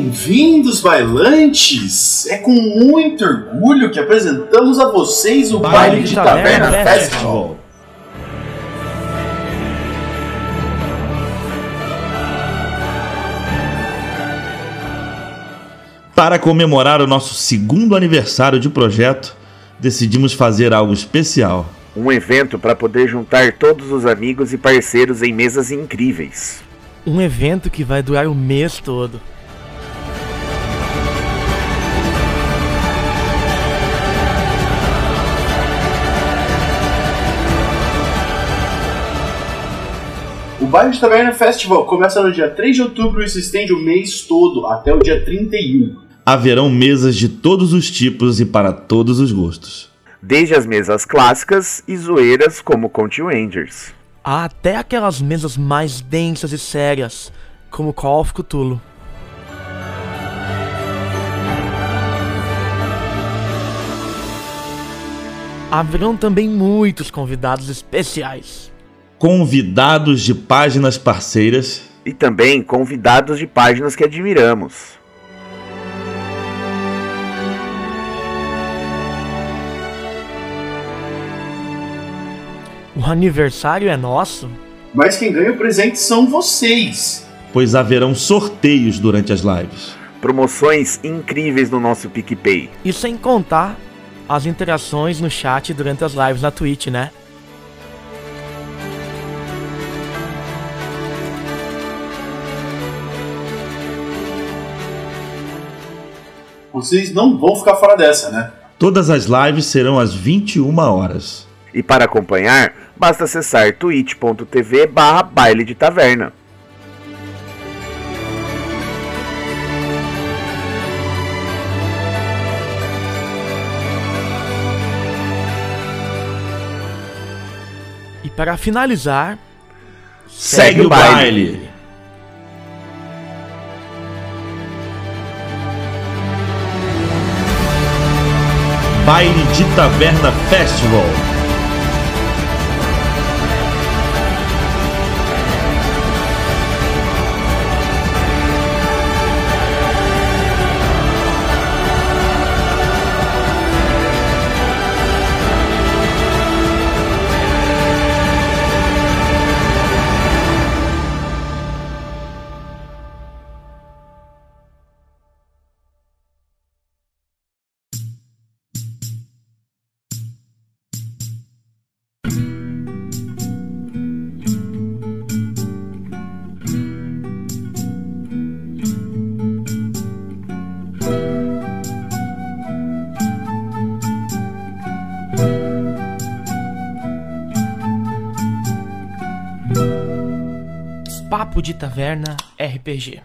Bem-vindos, bailantes! É com muito orgulho que apresentamos a vocês o Baile, Baile de Taverna, Taverna Festival. Festival. Para comemorar o nosso segundo aniversário de projeto, decidimos fazer algo especial. Um evento para poder juntar todos os amigos e parceiros em mesas incríveis. Um evento que vai durar o mês todo. O Baile de Taverna Festival começa no dia 3 de outubro e se estende o mês todo, até o dia 31 haverão mesas de todos os tipos e para todos os gostos. Desde as mesas clássicas e zoeiras como Conte Rangers. Até aquelas mesas mais densas e sérias, como Call of Cthulhu. Haverão também muitos convidados especiais. Convidados de páginas parceiras. E também convidados de páginas que admiramos. O aniversário é nosso? Mas quem ganha o presente são vocês. Pois haverão sorteios durante as lives. Promoções incríveis no nosso PicPay. E sem contar as interações no chat durante as lives na Twitch, né? Vocês não vão ficar fora dessa, né? Todas as lives serão às 21 horas. E para acompanhar, basta acessar twitch.tv barra baile de taverna. E para finalizar, segue, segue o baile. baile. Baile de Taverna Festival. Papo de Taverna RPG.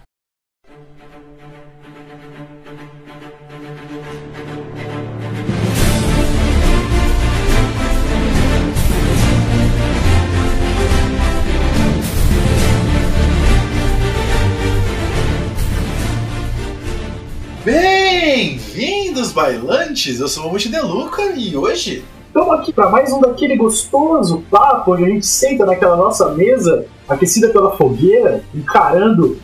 Bem-vindos, bailantes! Eu sou o Muti Deluca e hoje Estamos aqui para mais um daquele gostoso papo onde a gente senta naquela nossa mesa, aquecida pela fogueira, encarando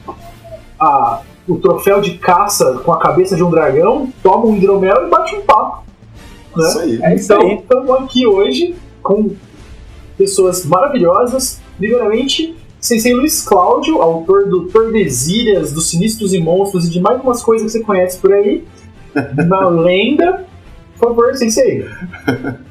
a, o troféu de caça com a cabeça de um dragão, toma um hidromel e bate um papo. Né? Isso aí. É então, estamos aqui hoje com pessoas maravilhosas, primeiramente Sensei Luiz Cláudio, autor do Tordesilhas, dos Sinistros e Monstros e de mais umas coisas que você conhece por aí. Uma lenda. Por favor, Sensei.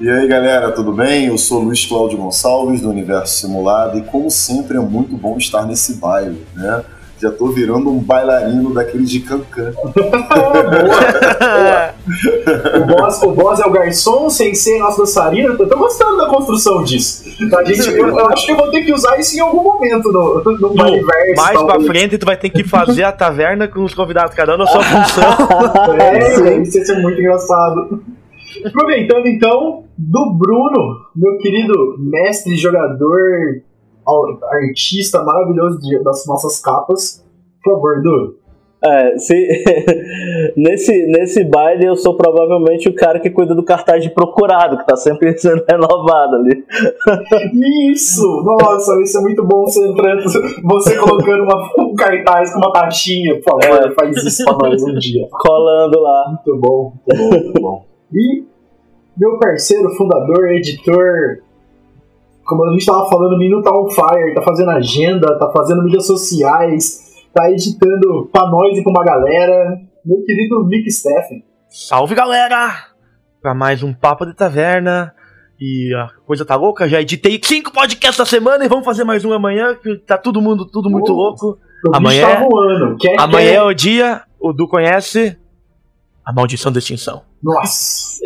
E aí galera, tudo bem? Eu sou Luiz Cláudio Gonçalves do Universo Simulado e como sempre é muito bom estar nesse baile, né? Já tô virando um bailarino daqueles de cancan. o, boss, o boss é o garçom, sem ser nosso dançarino. Eu tô gostando da construção disso. A gente, eu, eu, acho que eu vou ter que usar isso em algum momento no, no, universo. Mais talvez. pra frente, tu vai ter que fazer a taverna com os convidados, cada um na sua função. é, isso ia ser muito engraçado. Aproveitando então, do Bruno, meu querido mestre, jogador, artista maravilhoso das nossas capas. Por favor, Du, É, se, nesse, nesse baile eu sou provavelmente o cara que cuida do cartaz de procurado, que tá sempre sendo renovado ali. Isso! Nossa, isso é muito bom você entrando, você colocando uma, um cartaz com uma taxinha, por favor, É. faz isso pra nós um dia. Colando lá. Muito bom, muito bom, muito bom. E meu parceiro, fundador, editor, como a gente tava falando, Minuto on Fire, tá fazendo agenda, tá fazendo mídias sociais, tá editando pra nós e pra uma galera, meu querido Nick Steffen. Salve galera! Pra mais um Papo de Taverna. E a coisa tá louca, já editei cinco podcasts na semana e vamos fazer mais um amanhã, que tá todo mundo, tudo muito Oh, louco. Amanhã tá é- voando. Quer, Amanhã é quer... o dia, o Du conhece a maldição da extinção. Nossa!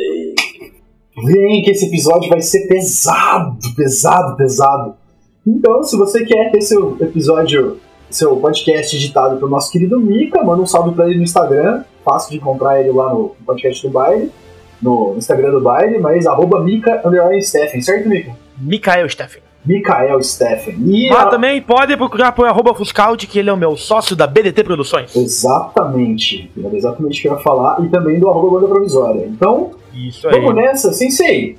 Vem que esse episódio vai ser pesado, pesado, pesado. Então, se você quer ter seu episódio, seu podcast editado pelo nosso querido Mika, manda um salve pra ele no Instagram. Fácil de encontrar ele lá no podcast do baile, no Instagram do baile, mas arroba Mika Steffen, certo, Mika? Mikael Steffen. Mikael Steffen. E Ah, a- também pode procurar por arroba Fuscaud, que ele é o meu sócio da BDT Produções. Exatamente. Era exatamente o que eu ia falar. E também do arroba banda provisória. Então, Isso aí. Vamos nessa, Sensei.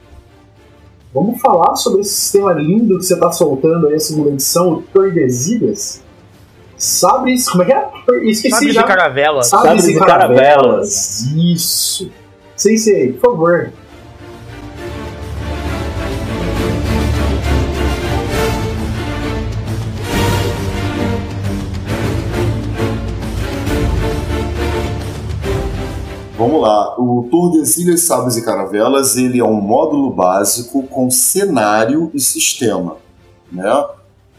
Vamos falar sobre esse sistema lindo que você tá soltando aí, a segunda edição, o Tordesilhas. Sabres. Como é que é? Esqueci Sabe de já. caravela. Sabres, Sabres e e caravelas. Isso. Sensei, por favor. Vamos lá, o Tordesilhas, Sabres e Caravelas, ele é um módulo básico com cenário e sistema, né?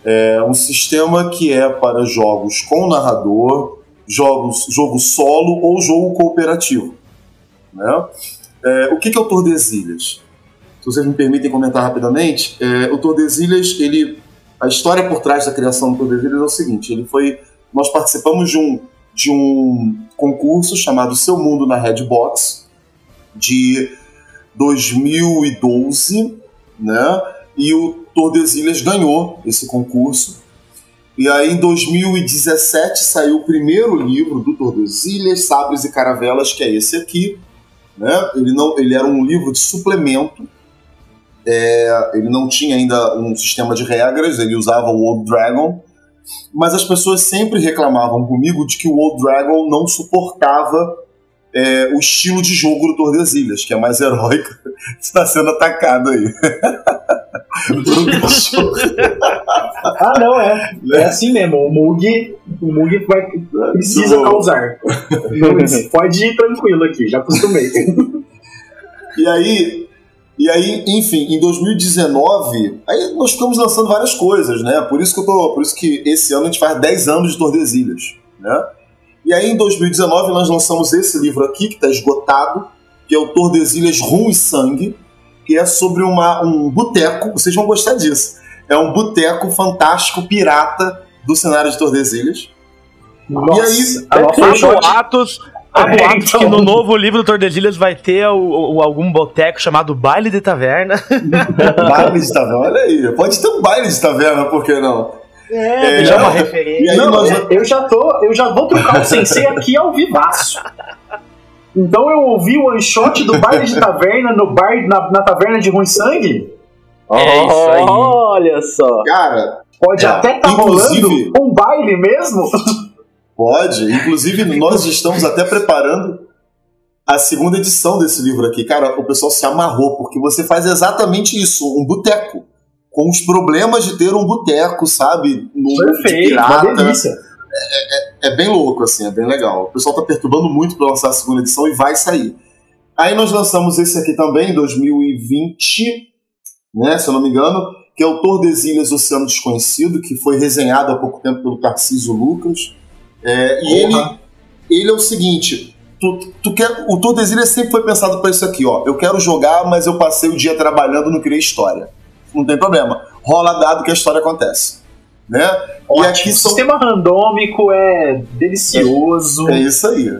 É um sistema que é para jogos com narrador, jogos, jogo solo ou jogo cooperativo, né? É, o que é o Tordesilhas? Se vocês me permitem comentar rapidamente, é, o Tordesilhas, ele, a história por trás da criação do Tordesilhas é o seguinte, ele foi, nós participamos de um de um concurso chamado Seu Mundo na Redbox de 2012, né? E o Tordesilhas ganhou esse concurso. E aí em 2017 saiu o primeiro livro do Tordesilhas, Sabres e Caravelas, que é esse aqui, né? Ele não, ele era um livro de suplemento. É, ele não tinha ainda um sistema de regras, ele usava o Old Dragon, mas as pessoas sempre reclamavam comigo de que o Old Dragon não suportava é, o estilo de jogo do Tordesilhas, que é mais heróico, está sendo atacado aí. Ah, não, é. É assim mesmo. O Mug, o Mug vai, precisa causar. Pode ir tranquilo aqui, já acostumei. E aí, e aí, enfim, em 2019, aí nós ficamos lançando várias coisas, né? Por isso que eu tô, por isso que esse ano a gente faz 10 anos de Tordesilhas, né? E aí em 2019 nós lançamos esse livro aqui que está esgotado, que é o Tordesilhas Rum e Sangue, que é sobre uma, um boteco, vocês vão gostar disso. É um boteco fantástico pirata do cenário de Tordesilhas. Nossa, aí, a Há nossa shot- boatos, há É, boatos então. que no novo livro do Tordesilhas vai ter o- o- algum boteco chamado Baile de Taverna. baile de taverna, olha aí. Pode ter um baile de taverna, por que não? É, já uma E referência. Não, nós- é, eu já tô, eu já vou trocar o sensei aqui ao vivaço. Então eu ouvi o one shot do baile de taverna no bar na, na taverna de Ruim Sangue. É isso aí. Olha só. Cara, Pode É, até tá inclusive- rolando um baile mesmo. Pode. Inclusive, nós estamos até preparando a segunda edição desse livro aqui. Cara, o pessoal se amarrou, porque você faz exatamente isso, um boteco. Com os problemas de ter um boteco, sabe? No Perfeito, uma pirata. delícia. É bem louco, assim, é bem legal. O pessoal tá perturbando muito para lançar a segunda edição e vai sair. Aí nós lançamos esse aqui também, em 2020, né, se eu não me engano, que é o Tordesilhas Oceano Desconhecido, que foi resenhado há pouco tempo pelo Tarcísio Lucas. É, e ele, ele é o seguinte: tu, tu quer, o Tordesilhas sempre foi pensado para isso aqui, ó. Eu quero jogar, mas eu passei o dia trabalhando, não criei história. Não tem problema. Rola dado que a história acontece. Né? E aqui O são. sistema randômico é delicioso. É isso aí.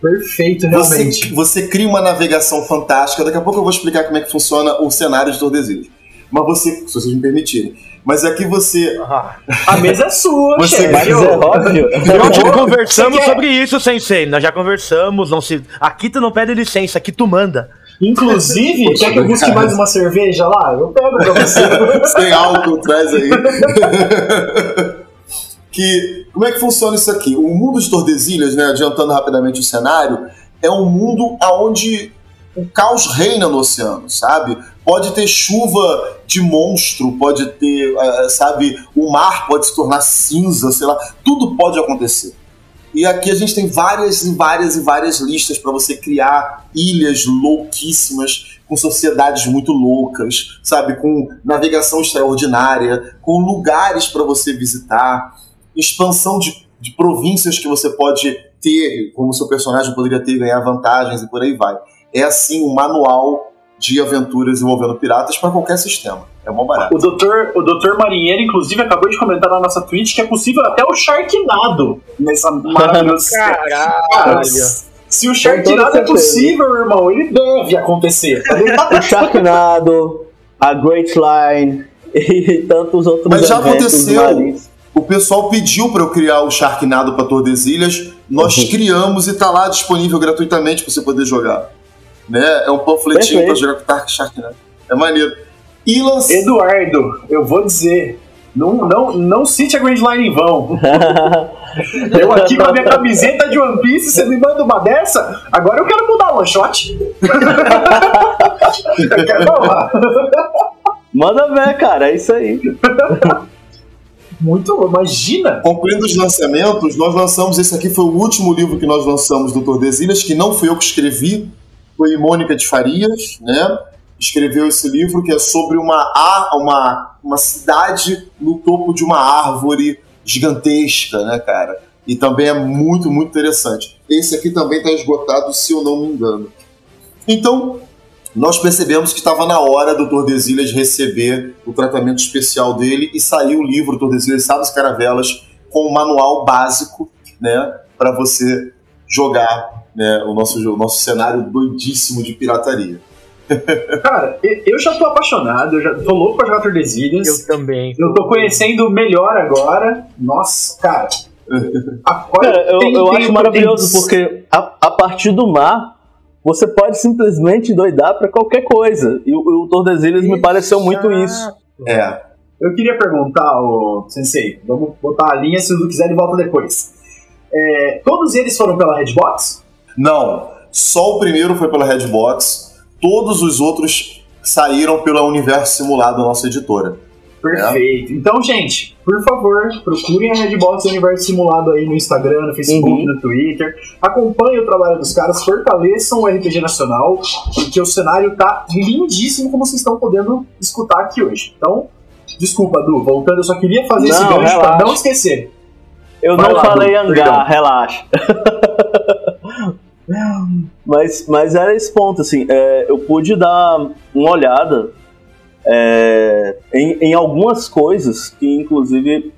Perfeito, Você, realmente. você cria uma navegação fantástica. Daqui a pouco eu vou explicar como é que funciona o cenário de Tordesilhas. Mas você, se vocês me permitirem. Mas aqui você. Ah, A mesa é sua, Você- chefe. Mas é óbvio. nós já conversamos sobre isso, Sensei. Nós já conversamos. Não se... Aqui tu não pede licença, aqui tu manda. Inclusive, quer que eu busque mais uma cerveja lá? Eu pego pra você. Sem álcool, traz aí. que, como é que funciona isso aqui? O mundo de Tordesilhas, né, adiantando rapidamente o cenário, é um mundo onde o caos reina no oceano, sabe? Pode ter chuva de monstro, pode ter, eh, sabe, o mar pode se tornar cinza, sei lá, tudo pode acontecer. E aqui a gente tem várias e várias e várias listas para você criar ilhas louquíssimas, com sociedades muito loucas, sabe? Com navegação extraordinária, com lugares para você visitar, expansão de, de províncias que você pode ter, como seu personagem poderia ter, ganhar vantagens e por aí vai. É assim um manual de aventuras envolvendo piratas para qualquer sistema. É mó barato. O doutor, o doutor Marinheiro, inclusive, acabou de comentar na nossa Twitch que é possível até o Sharknado nessa maravilhosa Caralho. Se o Sharknado é possível, irmão, ele deve acontecer. O Sharknado, a Great Line e tantos outros Mas já aconteceu. O pessoal pediu para eu criar o Sharknado para Tordesilhas, nós Uhum. criamos e tá lá disponível gratuitamente para você poder jogar. Né? É um panfletinho para jogar com o Tark Sharknado. É maneiro. E lancei. Eduardo, eu vou dizer. Não, não, não cite a Grand Line em vão. Eu aqui com a minha camiseta de One Piece, você me manda uma dessa? Agora eu quero mudar o one shot. eu quero falar. Manda ver, cara, é isso aí. Muito, imagina. Concluindo os lançamentos, nós lançamos. Esse aqui foi o último livro que nós lançamos do Tordesilhas, que não fui eu que escrevi, foi Mônica de Farias, né? Escreveu esse livro que é sobre uma, uma, uma cidade no topo de uma árvore gigantesca, né, cara? E também é muito, muito interessante. Esse aqui também está esgotado, se eu não me engano. Então, nós percebemos que estava na hora do Tordesilhas receber o tratamento especial dele e saiu o livro Tordesilhas Sábios Caravelas com um manual básico, né, para você jogar, né, o nosso o nosso cenário doidíssimo de pirataria. Cara, eu já tô apaixonado, eu já tô louco pra jogar Tordesilhas. Eu também. Eu tô conhecendo melhor agora. Nossa, cara. Cara, eu, tem- eu tem- acho tem- maravilhoso porque a, a partir do mar você pode simplesmente doidar pra qualquer coisa. E o, o Tordesilhas me pareceu muito isso. É, Eu queria perguntar, ô Sensei, vamos botar a linha, se o quiser ele volta depois. É, todos eles foram pela Redbox? não, só o primeiro foi pela Redbox, todos os outros saíram pela Universo Simulado, nossa editora. Perfeito. Então, gente, por favor, procurem a Redbox Universo Simulado aí no Instagram, no Facebook, Uhum. no Twitter. Acompanhem o trabalho dos caras, fortaleçam o RPG Nacional, porque o cenário tá lindíssimo, como vocês estão podendo escutar aqui hoje. Então, desculpa, Du, voltando, eu só queria fazer esse Não, gancho pra não esquecer. Eu Vai não lá, falei Du, hangar, perdão. relaxa. mas, mas era esse ponto, assim, é, eu pude dar uma olhada é, em, em algumas coisas que, inclusive,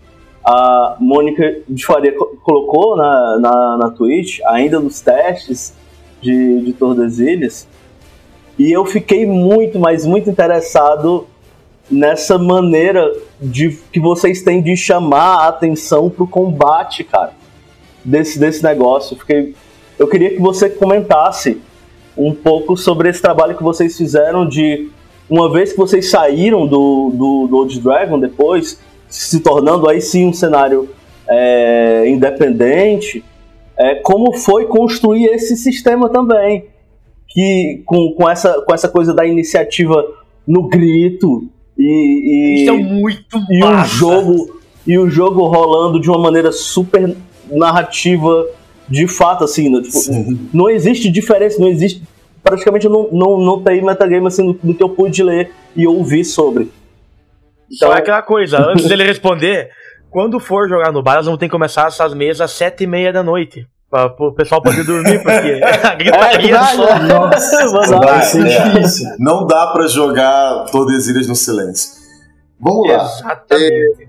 a Mônica de Faria co- colocou na, na, na Twitch, ainda nos testes de, de Tordesilhas, e eu fiquei muito, mas muito interessado nessa maneira de que vocês têm de chamar a atenção pro combate, cara, desse, desse negócio. Eu Fiquei, eu queria que você comentasse um pouco sobre esse trabalho que vocês fizeram de uma vez que vocês saíram do, do, do Old Dragon depois, se tornando aí sim um cenário é, independente, é, como foi construir esse sistema também, que com, com, essa, com essa coisa da iniciativa no grito e, e, Isso é muito e o jogo e o jogo rolando de uma maneira super narrativa de fato assim né? Tipo, não existe diferença não existe praticamente não, não, não tem metagame assim no, no que eu pude ler e ouvir sobre Só é aquela coisa, antes dele responder, quando for jogar no bar, nós vamos ter que começar essas mesas às sete e meia da noite. Pra o pessoal poder dormir, porque a gritaria É, só. Nossa, Vai ser é. difícil. Não dá pra jogar Tordesilhas no silêncio. Vamos lá. Exatamente.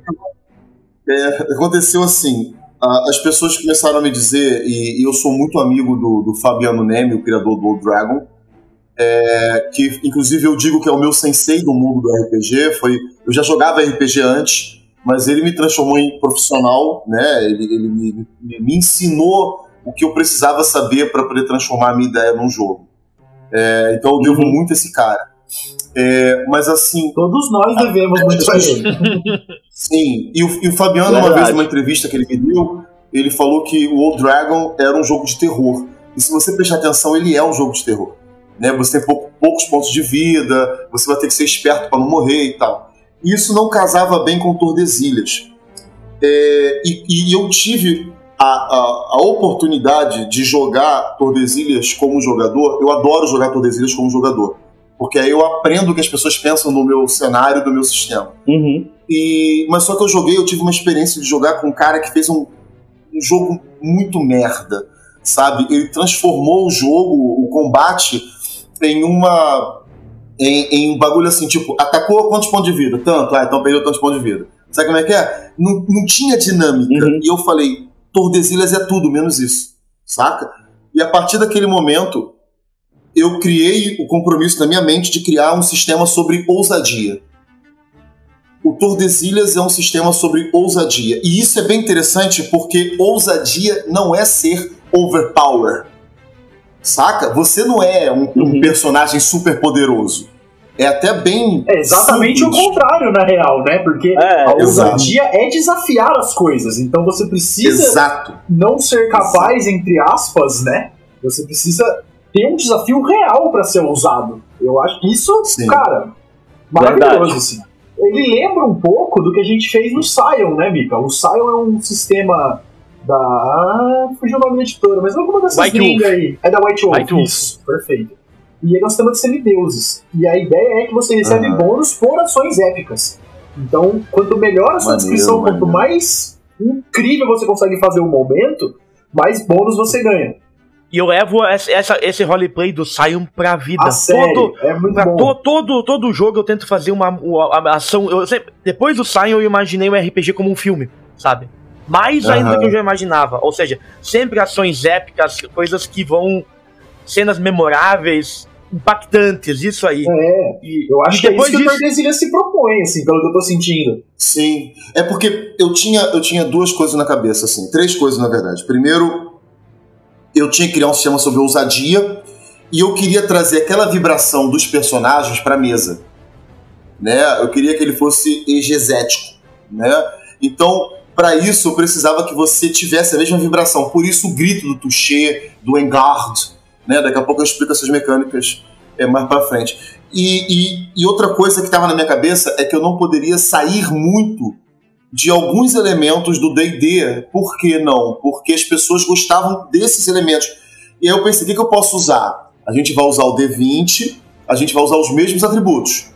É, aconteceu assim. a- As pessoas começaram a me dizer, e, e eu sou muito amigo do, do Fabiano Nemi, o criador do Old Dragon. é, que inclusive eu digo que é o meu sensei do mundo do RPG. Foi, eu já jogava RPG antes, mas ele me transformou em profissional, né? Ele, ele me, me, me ensinou o que eu precisava saber para poder transformar a minha ideia num jogo. É, então eu devo Uhum. muito a esse cara. É, mas assim, Todos nós devemos muito pra ele. Sim, e o, e o Fabiano, uma vez, numa entrevista que ele me deu, ele falou que o Old Dragon era um jogo de terror. E se você prestar atenção, ele é um jogo de terror. Né? Você tem pou- poucos pontos de vida, você vai ter que ser esperto para não morrer e tal. E isso não casava bem com Tordesilhas. É, e, e eu tive a, a, a oportunidade de jogar Tordesilhas como jogador. Eu adoro jogar Tordesilhas como jogador. Porque aí eu aprendo o que as pessoas pensam no meu cenário, do meu sistema. Uhum. E, mas só que eu joguei, eu tive uma experiência de jogar com um cara que fez um, um jogo muito merda, sabe? Ele transformou o jogo, o combate, em uma. Em, em um bagulho assim, tipo, atacou quantos pontos de vida? Tanto, ah, então perdeu tantos pontos de vida. Sabe como é que é? Não, não tinha dinâmica. Uhum. E eu falei, Tordesilhas é tudo, menos isso. Saca? E a partir daquele momento, eu criei o compromisso na minha mente de criar um sistema sobre ousadia. O Tordesilhas é um sistema sobre ousadia. E isso é bem interessante porque ousadia não é ser overpower. Saca? Você não é um, um Uhum. personagem super poderoso. É até bem. É exatamente simples. o contrário, na real, né? Porque É, a exato. ousadia é desafiar as coisas. Então você precisa Exato. não ser capaz, entre aspas, né? Você precisa ter um desafio real pra ser ousado. Eu acho que isso, Sim. cara, maravilhoso, assim. Ele lembra um pouco do que a gente fez no Sion, né, Mika? O Sion é um sistema da. Ah, fugiu o nome da editora, mas alguma dessas White gringas aí. É da White Wolf. White Wolf. Isso, perfeito. E ele é um sistema de semideuses. E a ideia é que você recebe Aham. bônus por ações épicas. Então, quanto melhor a sua Maneiro, descrição, quanto maneiro. mais incrível você consegue fazer o momento, mais bônus você ganha. E eu levo essa, esse roleplay do Sion pra vida. A série Todo, é muito pra bom. to- todo, todo jogo eu tento fazer uma, uma- uma ação. Eu sempre- depois do Sion eu imaginei o RPG como um filme, sabe? Mais ainda Aham. do que eu já imaginava. Ou seja, sempre ações épicas, coisas que vão. cenas memoráveis, impactantes, isso aí. É, E, eu acho e que é depois isso que disso- o Tordesilhas se propõe, assim, pelo que eu tô sentindo. Sim. É porque eu tinha, eu tinha duas coisas na cabeça, assim. Três coisas, na verdade. Primeiro, eu tinha que criar um sistema sobre ousadia e eu queria trazer aquela vibração dos personagens pra mesa. Né? Eu queria que ele fosse egezético. Né? Então, para isso, eu precisava que você tivesse a mesma vibração. Por isso, o grito do touché, do engard. Né? Daqui a pouco eu explico essas mecânicas é, mais pra frente. E, e- e outra coisa que estava na minha cabeça é que eu não poderia sair muito de alguns elementos do D&D. Por que não? Porque as pessoas gostavam desses elementos. E aí eu pensei, o que, que eu posso usar? A gente vai usar o D20, a gente vai usar os mesmos atributos.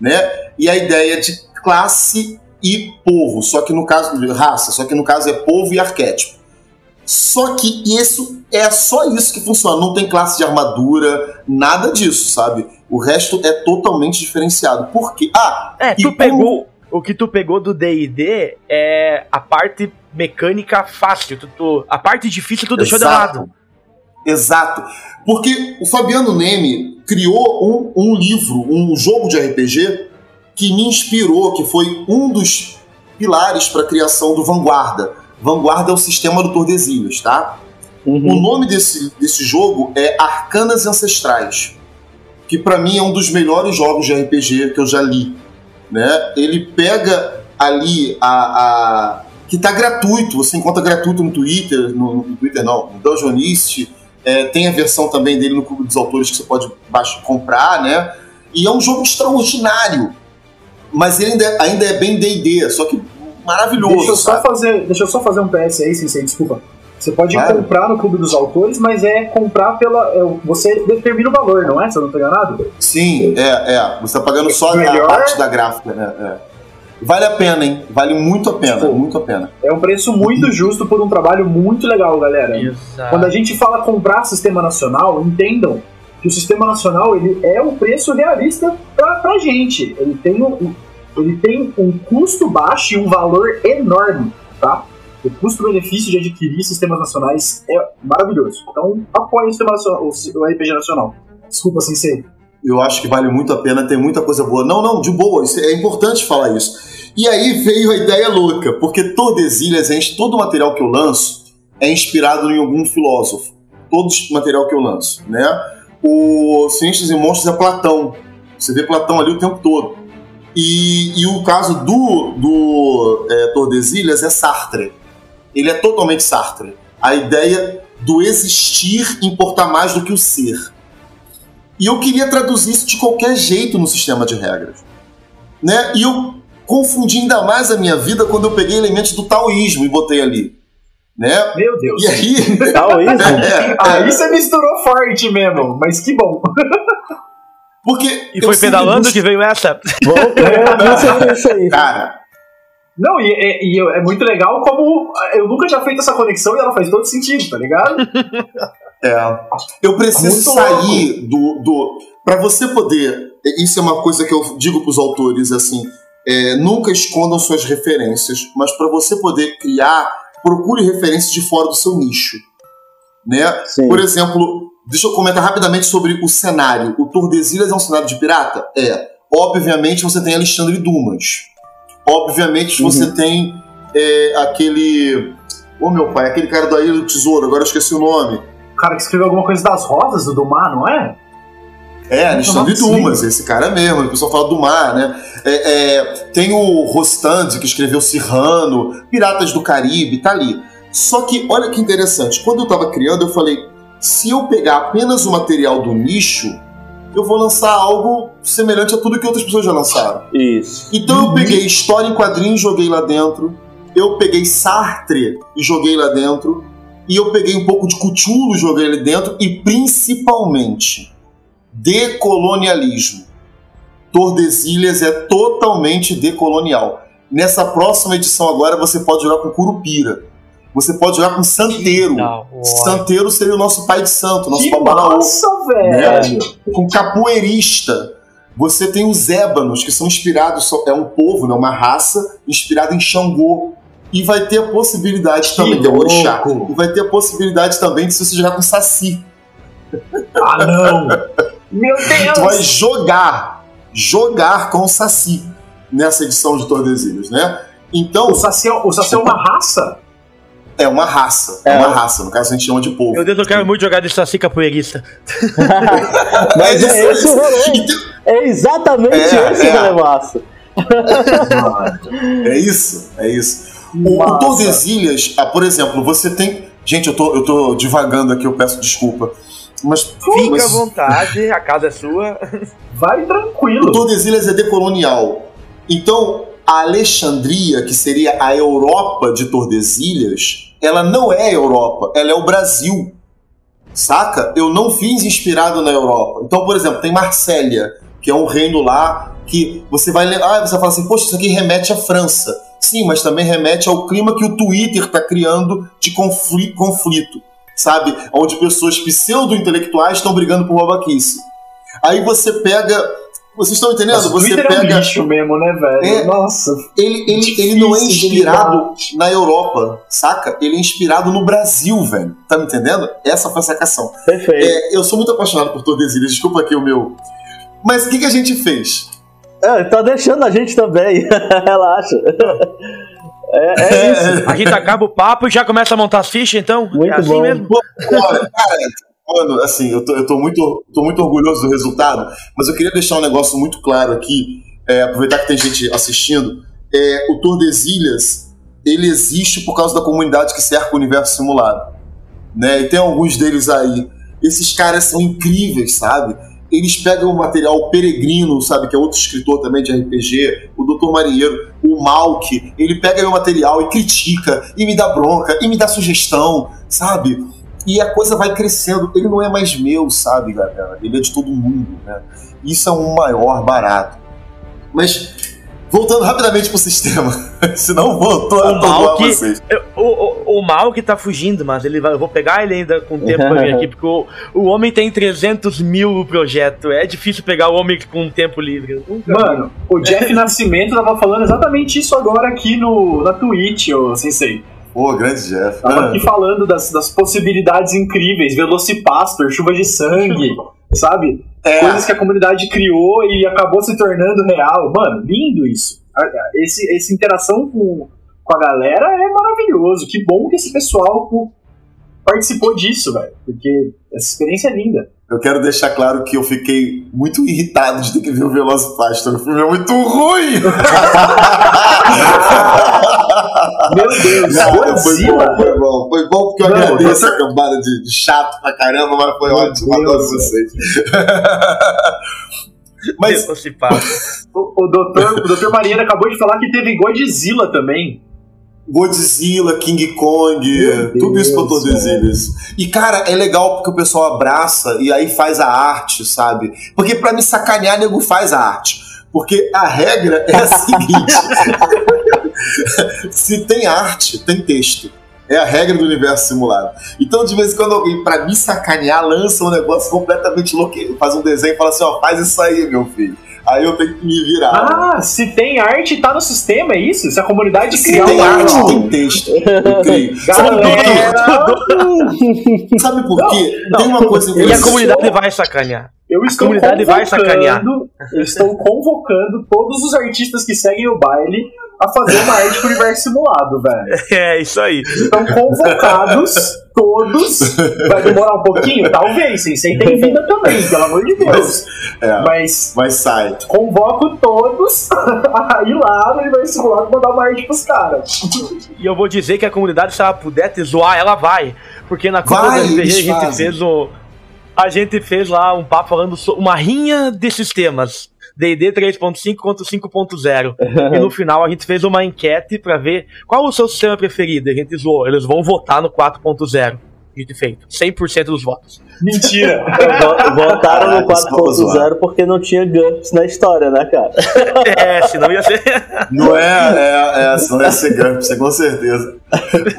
Né? E a ideia de classe e povo, só que no caso de raça, só que no caso é povo e arquétipo. Só que isso é só isso que funciona, não tem classe de armadura, nada disso, sabe? O resto é totalmente diferenciado. Por quê? Ah, É, tu como- pegou. O que tu pegou do DD é a parte mecânica fácil. Tu, tu- a parte difícil tu deixou de Exato. lado. Exato. Porque o Fabiano Neme criou um, um livro, um jogo de RPG que me inspirou, que foi um dos pilares para a criação do Vanguarda. Vanguarda é o sistema do Tordesilhas, tá? O Uhum. nome desse, desse jogo é Arcanas Ancestrais, que para mim é um dos melhores jogos de RPG que eu já li. Né? Ele pega ali a, a- que tá gratuito, você encontra gratuito no Twitter, no, no Twitter não, no Dungeonist, é, tem a versão também dele no Clube dos Autores que você pode baixar, comprar, né? E é um jogo extraordinário, mas ele ainda, ainda é bem D&D, só que maravilhoso, Deixa eu, só sabe? fazer, deixa eu só fazer um PS aí, Sensei, desculpa. Você pode Claro. comprar no Clube dos Autores, mas é comprar pela. é, Você determina o valor, não é? Eu não tô enganado? Sim, é, é. Você tá pagando só Melhor- a parte da gráfica, né? É. Vale a pena, hein? Vale muito a pena, Pô. muito a pena. É um preço muito justo por um trabalho muito legal, galera. Exato. Quando a gente fala comprar sistema nacional, entendam que o sistema nacional ele é um preço realista pra, pra gente. Ele tem, um, ele tem um custo baixo e um valor enorme, tá? O custo-benefício de adquirir sistemas nacionais é maravilhoso. Então, apoie o sistema nacional, o, o RPG nacional. Desculpa, Sensei. Eu acho que vale muito a pena, tem muita coisa boa. Não, não, de boa, é importante falar isso. E aí veio a ideia louca, porque Tordesilhas, gente, todo material que eu lanço é inspirado em algum filósofo. Todo material que eu lanço, né? O Ciências e Monstros é Platão. Você vê Platão ali o tempo todo. E, e o caso do, do é, Tordesilhas é Sartre. Ele é totalmente Sartre. A ideia do existir importar mais do que o ser. E eu queria traduzir isso de qualquer jeito no sistema de regras. Né? E eu confundi ainda mais a minha vida quando eu peguei elementos do taoísmo e botei ali. Né? Meu Deus. E aí. Taoísmo? É, é. Aí você misturou forte mesmo, mas que bom. Porque. E foi pedalando que veio essa? Isso aí. Cara, Não, e, e- e é muito legal como eu nunca tinha feito essa conexão e ela faz todo sentido, tá ligado? É. Eu preciso Muito sair do, do. Para você poder. Isso é uma coisa que eu digo pros autores assim. é, nunca escondam suas referências, mas para você poder criar, procure referências de fora do seu nicho. Né? Sim. Por exemplo, deixa eu comentar rapidamente sobre o cenário. O Tordesilhas é um cenário de pirata? É. Obviamente você tem Alexandre Dumas. Obviamente Uhum. você tem é, aquele. Ô meu pai, aquele cara da Ilha do Tesouro, agora eu esqueci o nome. O cara que escreveu alguma coisa das rodas do Dumar, não é? É, Alexandre. Dumas, esse cara mesmo, o pessoal fala do mar, né? É, é, tem o Rostand, que escreveu Cirrano, Piratas do Caribe, tá ali. Só que, olha que interessante, quando eu tava criando, eu falei, se eu pegar apenas o material do nicho, eu vou lançar algo semelhante a tudo que outras pessoas já lançaram. Isso. Então eu peguei história em quadrinhos e joguei lá dentro. Eu peguei Sartre e joguei lá dentro. E eu peguei um pouco de Cthulhu e joguei ali dentro. E principalmente, decolonialismo. Tordesilhas é totalmente decolonial. Nessa próxima edição agora você pode jogar com Curupira. Você pode jogar com Santeiro. Não, Santeiro seria o nosso pai de santo, nosso que babalaô massa, velho! com capoeirista. Você tem os ébanos, que são inspirados, é um povo, né, uma raça inspirada em Xangô. E vai ter a possibilidade também, que é o orixá. E vai ter a possibilidade também de você jogar com Saci. Ah, não! Meu Tu vai Deus! jogar, jogar com o Saci nessa edição de Tordesilhas, né? Então, O Saci, é, o Saci é uma raça? É uma raça. É, É. uma raça, no caso a gente chama de povo. Meu Deus, eu quero muito jogar de Saci capoeirista. Mas isso é esse o rolê. Então, É exatamente É, esse é. o massa. É isso, é isso. O, o. Tordesilhas, ah, por exemplo, você tem. Gente, eu tô, eu tô divagando aqui, eu peço desculpa. Mas, Fica mas à vontade, a casa é sua. Vai o tranquilo. Tordesilhas é decolonial. Então, a Alexandria, que seria a Europa de Tordesilhas, ela não é a Europa, ela é o Brasil. Saca? Eu não fiz inspirado na Europa. Então, por exemplo, tem Marsella, que é um reino lá que você vai lembrar, ah, você fala assim, poxa, isso aqui remete à França. Sim, mas também remete ao clima que o Twitter está criando de confli- conflito, sabe? Onde pessoas pseudo-intelectuais estão brigando por babaquice. Aí você pega. Vocês estão entendendo? O você Twitter é um pega. lixo mesmo, né, velho? É. Nossa. Ele, ele, ele não é inspirado na Europa, saca? Ele é inspirado no Brasil, velho. Tá me entendendo? Essa foi a sacação. Perfeito. É, eu sou muito apaixonado por Tordesilhas, desculpa aqui o meu. Mas o que, que a gente fez? É, tá deixando a gente também. Relaxa. É, é isso. A gente acaba o papo e já começa a montar as fichas, então? Muito é assim bom. mesmo? Olha, cara, mano, assim, eu tô, eu tô muito, tô muito orgulhoso do resultado, mas eu queria deixar um negócio muito claro aqui, é, aproveitar que tem gente assistindo. É, o Tordesilhas, ele existe por causa da comunidade que cerca o universo simulado. Né? E tem alguns deles aí. Esses caras são incríveis, sabe? Eles pegam o material Peregrino, sabe? Que é outro escritor também de RPG, o Dr. Marinheiro, o Malk. Ele pega meu material e critica, e me dá bronca, e me dá sugestão, sabe? E a coisa vai crescendo. Ele não é mais meu, sabe, galera? Ele é de todo mundo, né? Isso é um maior barato. Mas, voltando rapidamente pro sistema, senão vou to- O atordoar Malk- vocês. Eu- O, o, o mal que tá fugindo, mas ele vai, eu vou pegar ele ainda com tempo pra vir aqui, porque o, o homem tem 300 mil no projeto. É difícil pegar o homem com tempo livre. Nunca- Mano, o Jeff Nascimento tava falando exatamente isso agora aqui no, na Twitch, ô Sensei. Pô, grande Jeff. Tava Ah, aqui falando das, das possibilidades incríveis, Velocipastor, chuva de sangue, sabe? É. Coisas que a comunidade criou e acabou se tornando real. Mano, lindo isso. Esse, essa interação com, com a galera é maravilhoso. Que bom que esse pessoal participou disso, velho. Porque essa experiência é linda. Eu quero deixar claro que eu fiquei muito irritado de ter que ver o Velocipastor. O filme é muito ruim! Meu Deus, Não, foi bom, foi bom. Foi bom porque eu Não, agradeço a cambada de, de chato pra caramba, mas foi Meu ótimo. Deus. Adoro vocês. mas. O, o doutor, o doutor Mariano acabou de falar que teve Godzilla também. Godzilla, King Kong, Meu tudo isso pra Deus, Tordesilhas. E, cara, é legal porque o pessoal abraça e aí faz a arte, sabe? Porque pra me sacanear, nego faz a arte. Porque a regra é a seguinte: se tem arte, tem texto. É a regra do universo simulado. Então, de vez em quando alguém, pra me sacanear, lança um negócio completamente louco, faz um desenho e fala assim: ó, faz isso aí, meu filho. Aí eu tenho que me virar. Ah, se tem arte, tá no sistema, é isso? Se a comunidade Se criar tem uma arte, tem texto. Eu criei. Sabe por quê? Sabe por Não, quê? não. Tem uma coisa E a comunidade vai sacanear. Eu estou comunidade vai sacanear. convocando, eu estou convocando todos os artistas que seguem o baile a fazer uma arte pro universo simulado, velho. É, isso aí. Estão convocados todos. Vai demorar um pouquinho? Talvez. Sensei tem vida também, pelo amor de Deus. É, Mas mas sai. convoco todos a ir lá no universo simulado e mandar uma arte pros caras. E eu vou dizer que a comunidade, se ela puder te zoar, ela vai. Porque na Copa do RPG a gente fazem. fez o. A gente fez lá um papo falando sobre uma rinha de sistemas. D&D 3.5 contra o 5.0. e no final a gente fez uma enquete pra ver qual o seu sistema preferido. E a gente zoou. Eles vão votar no 4.0. Dito e feito. 100% dos votos. Mentira. Vo- Votaram no Caralho, só pra zoar. 4.0 porque não tinha GURPS na história, né, cara? É, senão ia ser. Não é, é, é, senão ia ser GURPS, é com certeza.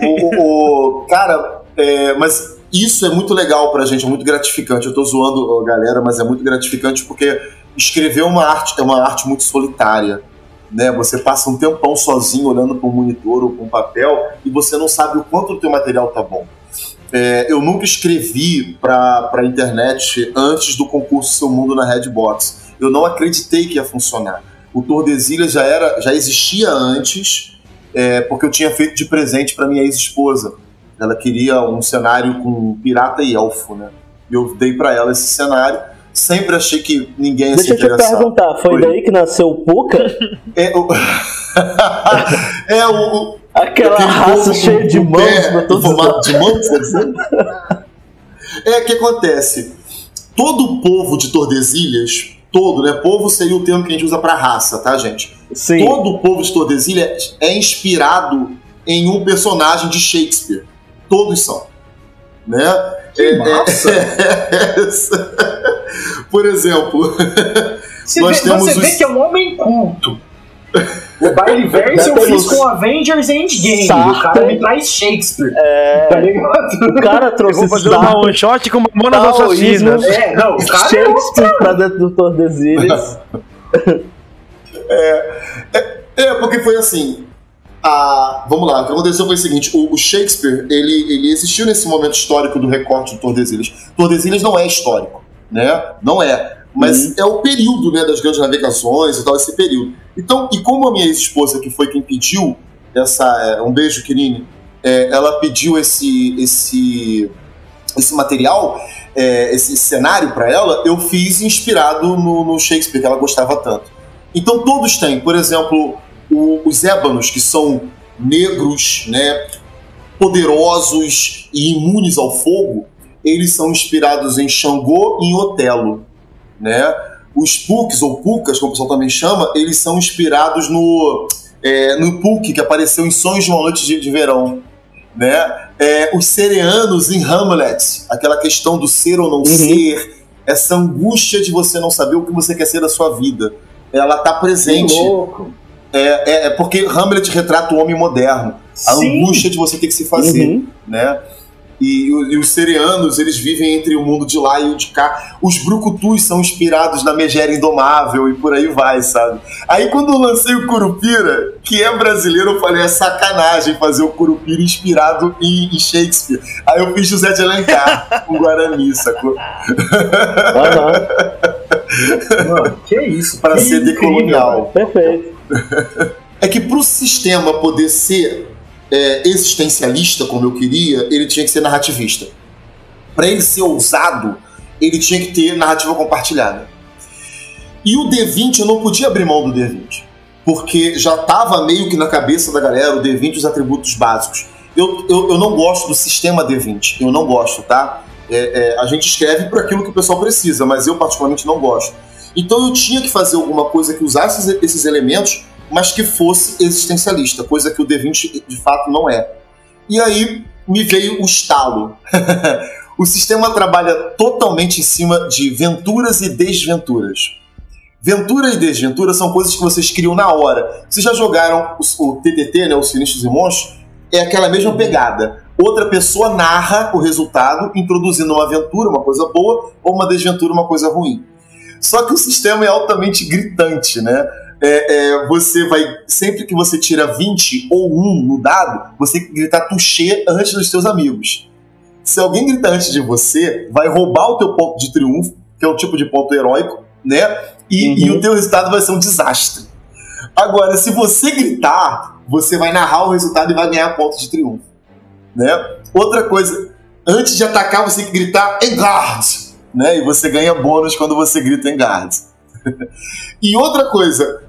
O, o- o- cara, é, mas isso é muito legal pra gente, é muito gratificante. Eu tô zoando a galera, mas é muito gratificante porque escrever uma arte é uma arte muito solitária. Né? Você passa um tempão sozinho olhando para um monitor ou para um papel e você não sabe o quanto o teu material tá bom. É, eu nunca escrevi para a internet antes do concurso Seu Mundo na Redbox. Eu não acreditei que ia funcionar. O Tordesilhas já era, já existia antes, é, porque eu tinha feito de presente para minha ex-esposa. Ela queria um cenário com pirata e elfo, né? E eu dei para ela esse cenário. Sempre achei que ninguém ia Deixa eu se te interessar. perguntar, foi Oi. daí que nasceu o Puka? É o, é o, Aquela raça cheia de mãos pra em todos formato de mãos, quer dizer? É o que acontece. Todo o povo de Tordesilhas, todo, né? Povo seria o termo que a gente usa pra raça, tá, gente? Sim. Todo o povo de Tordesilhas é inspirado em um personagem de Shakespeare. Todos são. Né? Que massa. Por exemplo, Você, Nós vê, temos você vê os- que é um homem culto. O Baile Verso eu fiz com Avengers Endgame. Sartre. O cara me traz Shakespeare. É, Tá ligado? o cara Eu trouxe vou fazer one shot com Mamonas Taoísmo. Assassinas. É, não, o cara é Shakespeare pra dentro do Tordesilhas. É, porque foi assim. A, vamos lá, o que aconteceu foi o seguinte: o, o Shakespeare ele, ele existiu nesse momento histórico do recorte de Tordesilhas. Tordesilhas não é histórico, né? Não é. Mas é o período né, das grandes navegações e tal, esse período. Então, e como a minha ex-esposa, que foi quem pediu essa. é, um beijo, Kirine, é, ela pediu esse, esse, esse material, é, esse cenário para ela, eu fiz inspirado no, no Shakespeare, que ela gostava tanto. Então todos têm, por exemplo, o- os ébanos, que são negros, né, poderosos e imunes ao fogo, eles são inspirados em Xangô e em Otelo. Né? Os Puks, ou Pucas, como o pessoal também chama, eles são inspirados no, é, no Puck, que apareceu em Sonhos de uma Noite de, de Verão. Né? É, os Sereanos em Hamlet, aquela questão do ser ou não ser, essa angústia de você não saber o que você quer ser da sua vida. Ela está presente. Que louco. É, é, é porque Hamlet retrata o homem moderno. A Sim. angústia de você ter que se fazer, Uhum. né? E, e, os serianos, eles vivem entre o mundo de lá e o de cá. Os brucutus são inspirados na Megera Indomável e por aí vai, sabe? Aí quando eu lancei o Curupira, que é brasileiro, eu falei, é sacanagem fazer o Curupira inspirado em, em Shakespeare. Aí eu fiz José de Alencar com Guarani, sacou? Mano, que isso? Para ser decolonial. Perfeito. É que pro sistema poder ser é, existencialista, como eu queria, ele tinha que ser narrativista. Para ele ser ousado, ele tinha que ter narrativa compartilhada. E o D20, eu não podia abrir mão do D20, porque já estava meio que na cabeça da galera o D20 os atributos básicos. Eu, eu, eu não gosto do sistema D20, eu não gosto, tá? É, é, a gente escreve por aquilo que o pessoal precisa, mas eu particularmente não gosto. Então eu tinha que fazer alguma coisa que usasse esses elementos mas que fosse existencialista, coisa que o D20 de fato não é. E aí me veio o estalo. o sistema trabalha totalmente em cima de venturas e desventuras. Ventura e desventura são coisas que vocês criam na hora. Vocês já jogaram o, TTT, né, os Sinistros e Monstros? É aquela mesma pegada. Outra pessoa narra o resultado, introduzindo uma aventura, uma coisa boa, ou uma desventura, uma coisa ruim. Só que o sistema é altamente gritante, né? é, é, você vai. Sempre que você tira 20 ou 1 no dado, você tem que gritar touché antes dos seus amigos. Se alguém gritar antes de você, vai roubar o teu ponto de triunfo, que é o tipo de ponto heróico, né? E, uhum. e o teu resultado vai ser um desastre. Agora, se você gritar, você vai narrar o resultado e vai ganhar ponto de triunfo. Né? Outra coisa, antes de atacar, você tem que gritar Engard, né? E você ganha bônus quando você grita Engard. e outra coisa,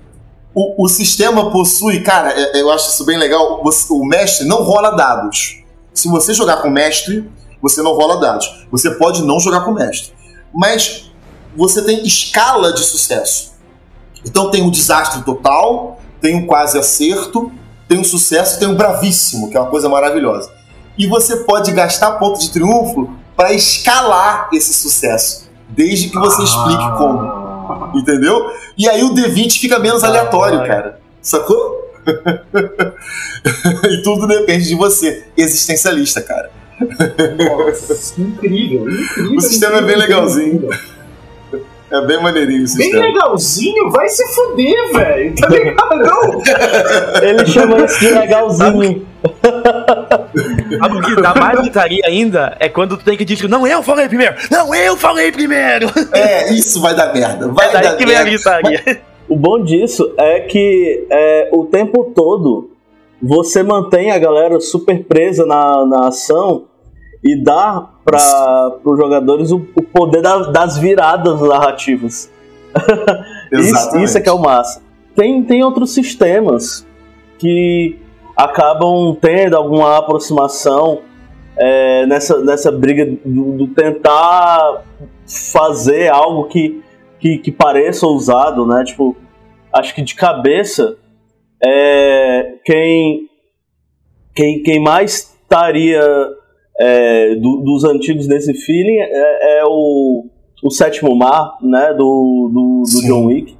o, o sistema possui, cara, é, é, eu acho isso bem legal. O mestre não rola dados. Se você jogar com o mestre, você não rola dados. Você pode não jogar com o mestre. Mas você tem escala de sucesso. Então tem o um desastre total, tem um quase acerto, tem um sucesso, tem um bravíssimo, que é uma coisa maravilhosa. E você pode gastar ponto de triunfo para escalar esse sucesso, desde que você explique como. Entendeu? E aí o D20 fica menos aleatório, cara. Sacou? e tudo depende de você. Existencialista, cara. Nossa, incrível, incrível. O sistema incrível, é bem legalzinho. É bem maneirinho o sistema. Bem legalzinho? Vai se fuder, velho. Tá ligado? Ele chama isso de legalzinho. o que dá mais gritaria ainda é quando tu tem que dizer, não, eu falei primeiro! Não, eu falei primeiro! É, isso vai dar merda. Vai é daí dar que vem a gritaria. Mas, o bom disso é que é, o tempo todo você mantém a galera super presa na, na ação e dá para os jogadores o, o poder da, das viradas narrativas. isso, isso é que é o massa. Tem, tem outros sistemas que acabam tendo alguma aproximação é, nessa, nessa briga do, do, tentar fazer algo que, que, que, pareça ousado, né? Tipo, acho que de cabeça é, quem, quem, quem mais estaria é, do, dos antigos nesse feeling é, é, o, o Sétimo Mar, né? Do, do, do John Wick.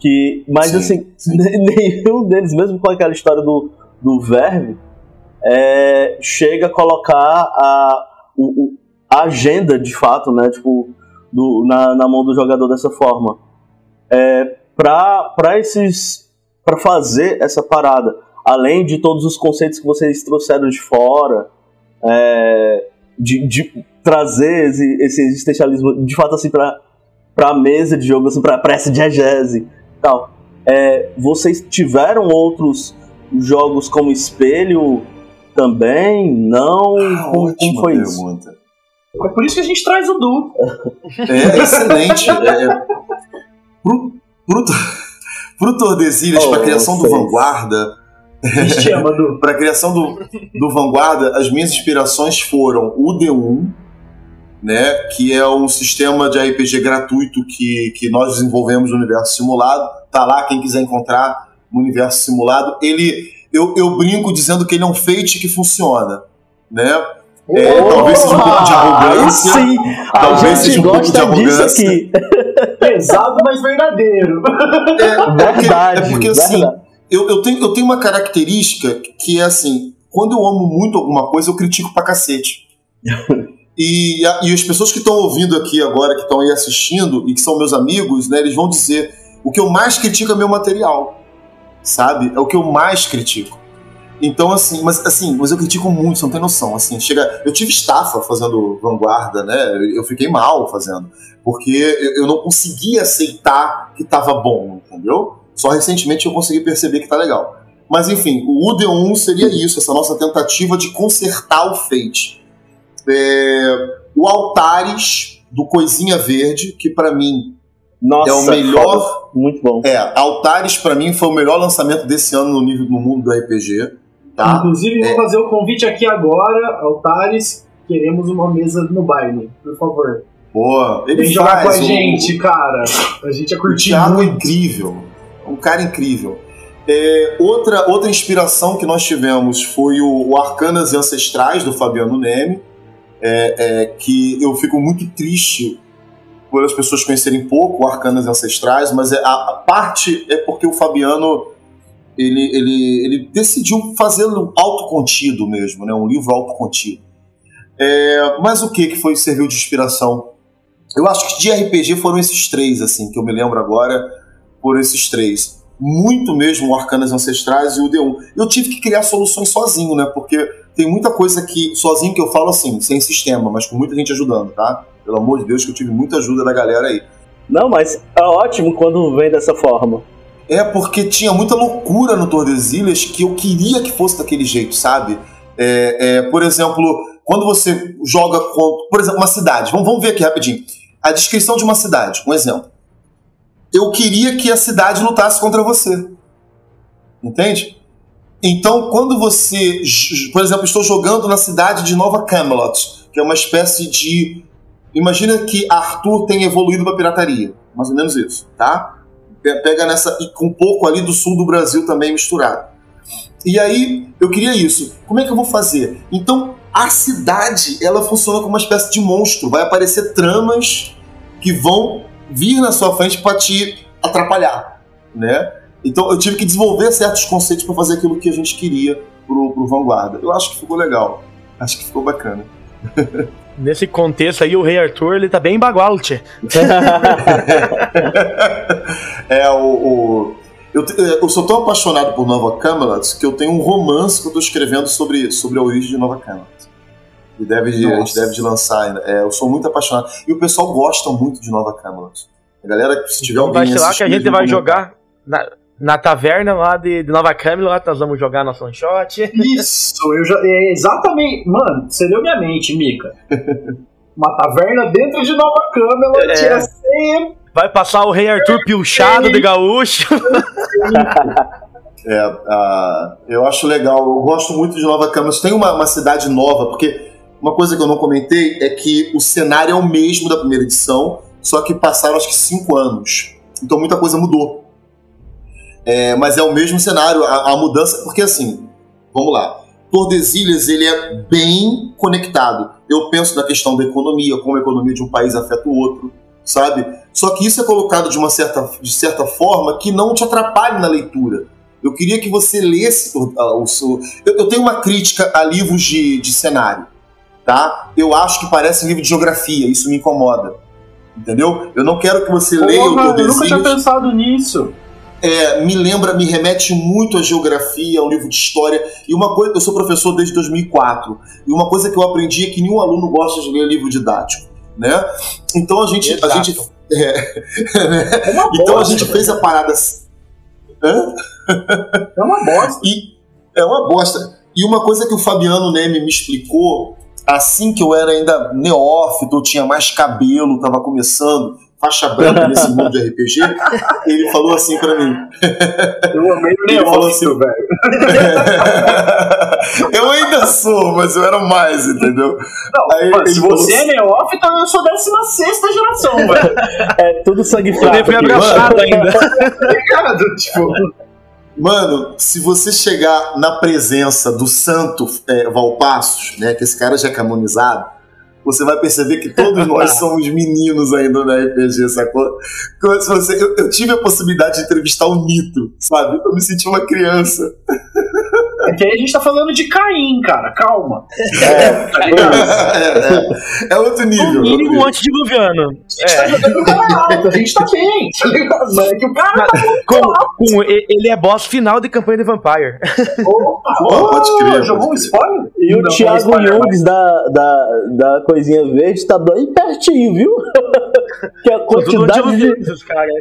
Que, mas sim, assim, sim. nenhum deles, mesmo com aquela história do, do verme é, chega a colocar a, o, a agenda de fato, né? Tipo, do, na, na mão do jogador dessa forma. É, para esses. para fazer essa parada. Além de todos os conceitos que vocês trouxeram de fora, é, de, de, trazer esse, esse, existencialismo de fato assim para a mesa de jogo, assim, para essa diegese tal. É, vocês tiveram outros jogos como espelho também? Não? Ah, como, como foi pergunta. isso? É por isso que a gente traz o Du. É, excelente. é, é pro, pro, pro Tordesilhas, oh, para a criação do Vanguarda. para a criação do, do Vanguarda, as minhas inspirações foram o D1, né, que é um sistema de RPG gratuito que, que nós desenvolvemos no universo simulado. Tá lá, quem quiser encontrar no universo simulado, ele eu, eu brinco dizendo que ele é um fate que funciona, né? É, talvez seja um pouco de arrogância. Sim, talvez seja um pouco de arrogância. Aqui. Pesado, mas verdadeiro. É, verdade. É porque assim, eu, eu, tenho, eu tenho uma característica que é assim: quando eu amo muito alguma coisa, eu critico pra cacete. E, a- e as pessoas que estão ouvindo aqui agora, que estão aí assistindo e que são meus amigos, né, eles vão dizer: o que eu mais critico é meu material, sabe? É o que eu mais critico. Então, assim, mas assim, mas eu critico muito, você não tem noção. Assim, chega. Eu tive estafa fazendo vanguarda, né? Eu fiquei mal fazendo. Porque eu eu não conseguia aceitar que tava bom, entendeu? Só recentemente eu consegui perceber que tá legal. Mas enfim, o UD1 seria isso, essa nossa tentativa de consertar o Fate. É, o Altares do Coisinha Verde, que pra mim Nossa, é o melhor. foda. Muito bom. É, Altares pra mim foi o melhor lançamento desse ano no nível no mundo do RPG. Tá? Inclusive, vou É. fazer o convite aqui agora, Altares. Queremos uma mesa no baile, por favor. Boa. Ele Vem jogar com a o- gente, cara. A gente ia O curtir Thiago é muito. incrível. Um cara incrível. É, outra, outra inspiração que nós tivemos foi o, o Arcanas e Ancestrais, do Fabiano Neme, é, é, que eu fico muito triste por as pessoas conhecerem pouco Arcanas Ancestrais, mas é, a, a parte é porque o Fabiano ele, ele, ele decidiu fazê-lo autocontido mesmo, né? um livro autocontido. É, mas o que, que foi serviu de inspiração? Eu acho que de RPG foram esses três, assim, que eu me lembro agora, por esses três. Muito mesmo o Arcanas Ancestrais e o D1. Eu tive que criar soluções sozinho, né? Porque tem muita coisa que, sozinho que eu falo assim, sem sistema, mas com muita gente ajudando, tá? Pelo amor de Deus, que eu tive muita ajuda da galera aí. Não, mas é ótimo quando vem dessa forma. É porque tinha muita loucura no Tordesilhas que eu queria que fosse daquele jeito, sabe? É, é, por exemplo, quando você joga com, por exemplo, uma cidade. Vamos, vamos ver aqui rapidinho. A descrição de uma cidade, um exemplo. Eu queria que a cidade lutasse contra você. Entende? Então, quando você, por exemplo, estou jogando na cidade de Nova Camelot, que é uma espécie de. Imagina que Arthur tem evoluído para pirataria. Mais ou menos isso, tá? Pe- pega nessa e com um pouco ali do sul do Brasil também misturado. E aí eu queria isso. Como é que eu vou fazer? Então a cidade ela funciona como uma espécie de monstro. Vai aparecer tramas que vão vir na sua frente para te atrapalhar, né? Então eu tive que desenvolver certos conceitos para fazer aquilo que a gente queria pro, pro Vanguarda. Eu acho que ficou legal. Acho que ficou bacana. Nesse contexto aí, o Rei Arthur, ele tá bem bagual, é o. o- eu, eu sou tão apaixonado por Nova Camelot que eu tenho um romance que eu tô escrevendo sobre, sobre a origem de Nova Camelot. E deve, de- a gente deve de lançar ainda. É, eu sou muito apaixonado. E o pessoal gosta muito de Nova Camelot. A galera, se tiver Então alguém vai ser lá que a gente vai comentar. jogar na, na taverna lá de, de Nova Camelot, nós vamos jogar nosso one shot. Isso, eu já. É exatamente. Mano, você leu minha mente, Mika. Uma taverna dentro de Nova Câmara, É. tira sempre. Vai passar o Rei Arthur pilchado de gaúcho. É, ah, eu acho legal. Eu gosto muito de Nova Camelot. Tem uma, uma cidade nova, porque uma coisa que eu não comentei é que o cenário é o mesmo da primeira edição, só que passaram acho que cinco anos. Então muita coisa mudou. É, mas é o mesmo cenário, a, a mudança, porque assim, vamos lá. Tordesilhas ele é bem conectado. Eu penso na questão da economia, como a economia de um país afeta o outro, sabe? Só que isso é colocado de uma certa, de certa forma que não te atrapalhe na leitura. Eu queria que você lesse o, a- o seu. Eu, eu tenho uma crítica a livros de, de cenário, tá? Eu acho que parece um livro de geografia, isso me incomoda. Entendeu? Eu não quero que você leia o Porra, eu nunca tinha Tordesilhas pensado nisso. É, me lembra, me remete muito à geografia, ao livro de história. E uma coisa, eu sou professor desde 2004, e uma coisa que eu aprendi é que nenhum aluno gosta de ler livro didático, né? Então a gente, a gente, é, É uma então a bosta, gente fez a parada. Hã? É uma bosta. E é uma bosta. E uma coisa que o Fabiano Neme me explicou, assim que eu era ainda neófito, eu tinha mais cabelo, tava começando, faixa branca nesse mundo de RPG, ele falou assim pra mim. Eu amei o falou neófito, assim, velho. eu ainda sou, mas eu era mais, entendeu? Não, Aí mano, se falou você assim- é neófito, eu sou 16 geração, velho. É tudo sangue Eu fraco. nem fui aqui. abraçado ainda. Ligado? Tipo, Mano, se você chegar na presença do santo é, Valpassos, né, que esse cara já é canonizado, você vai perceber que todos nós somos meninos ainda na RPG, sacou? Eu, eu tive a possibilidade de entrevistar o Nitro, sabe? Eu me senti uma criança. É que aí a gente tá falando de Caim, cara. Calma. É, Tá ligado? é, é, é outro nível. No outro mínimo nível. antediluviano. A gente tá jogando a gente tá bem, tá ligado? Mas é que o cara tá Com, com- ele é boss final de campanha de Vampire. Opa, Pô, pode crer, Jogou um spoiler? E o Não, Thiago Youngs da, da, da coisinha verde tá bem pertinho, viu? que a quantidade de,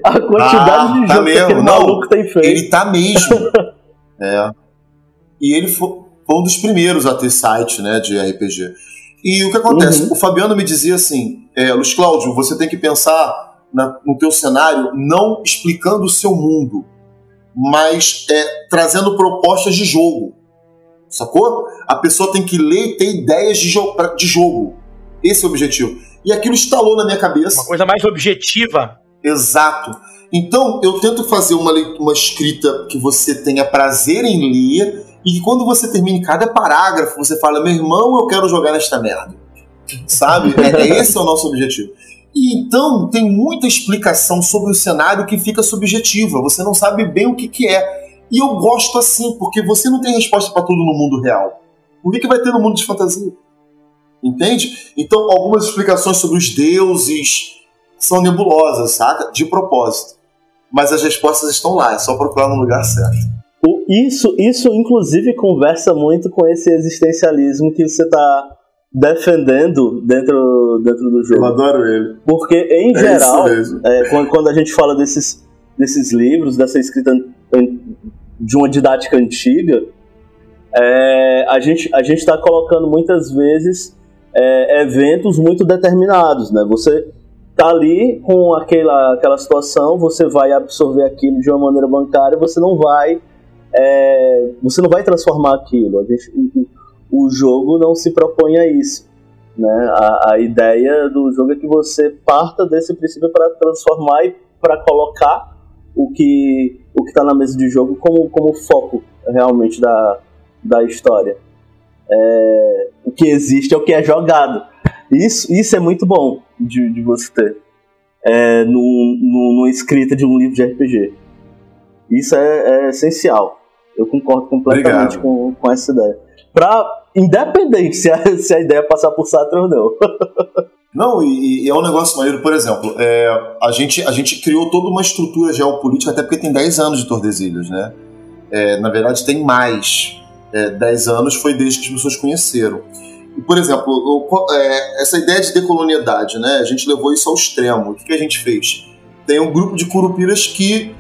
a quantidade Ah, de tá jogo que mesmo, aquele não. maluco tem feito. Ele tá mesmo. é. E ele foi, um dos primeiros a ter site né, de RPG. E o que acontece? Uhum. O Fabiano me dizia assim: é, Luiz Cláudio, você tem que pensar na- no teu cenário não explicando o seu mundo, mas é, trazendo propostas de jogo. Sacou? A pessoa tem que ler e ter ideias de, jo de jogo. Esse é o objetivo. E aquilo instalou na minha cabeça. Uma coisa mais objetiva. Exato. Então, eu tento fazer uma, uma escrita que você tenha prazer em ler e que quando você termine cada parágrafo, você fala: meu irmão, eu quero jogar nesta merda. Sabe? É, é esse é o nosso objetivo. E então, tem muita explicação sobre o cenário que fica subjetiva. Você não sabe bem o que, que é. E eu gosto assim, porque você não tem resposta para tudo no mundo real. O que, que vai ter no mundo de fantasia? Entende? Então, algumas explicações sobre os deuses são nebulosas, saca? De propósito. Mas as respostas estão lá, é só procurar no lugar certo. Isso, isso, inclusive, conversa muito com esse existencialismo que você tá defendendo dentro, dentro do Eu jogo. adoro ele. Porque, em É geral, é, quando, quando a gente fala desses, desses livros, dessa escrita de uma didática antiga, é, a gente a está colocando muitas vezes é, eventos muito determinados. Né? Você tá ali com aquela, aquela situação, você vai absorver aquilo de uma maneira bancária, você não vai é, você não vai transformar aquilo. Gente, o, o- jogo não se propõe a isso. Né? A, a ideia do jogo é que você parta desse princípio para transformar e para colocar o que o que está na mesa de jogo como, como foco realmente da, da história. É, o que existe é o que é jogado. Isso, isso é muito bom de, de você ter é, numa escrita de um livro de RPG. Isso é, é essencial. Eu concordo completamente Obrigado. com, com essa ideia. Pra, independente se a, se a ideia passar por Saturn ou não. Não, e, e é um negócio maneiro, por exemplo, é, a, gente, a gente criou toda uma estrutura geopolítica, até porque tem 10 anos de Tordesilhas, né? É, na verdade, tem mais. É, 10 anos foi desde que as pessoas conheceram. E, por exemplo, é, essa ideia de decolonialidade, né? A gente levou isso ao extremo. O que, que a gente fez? Tem um grupo de curupiras que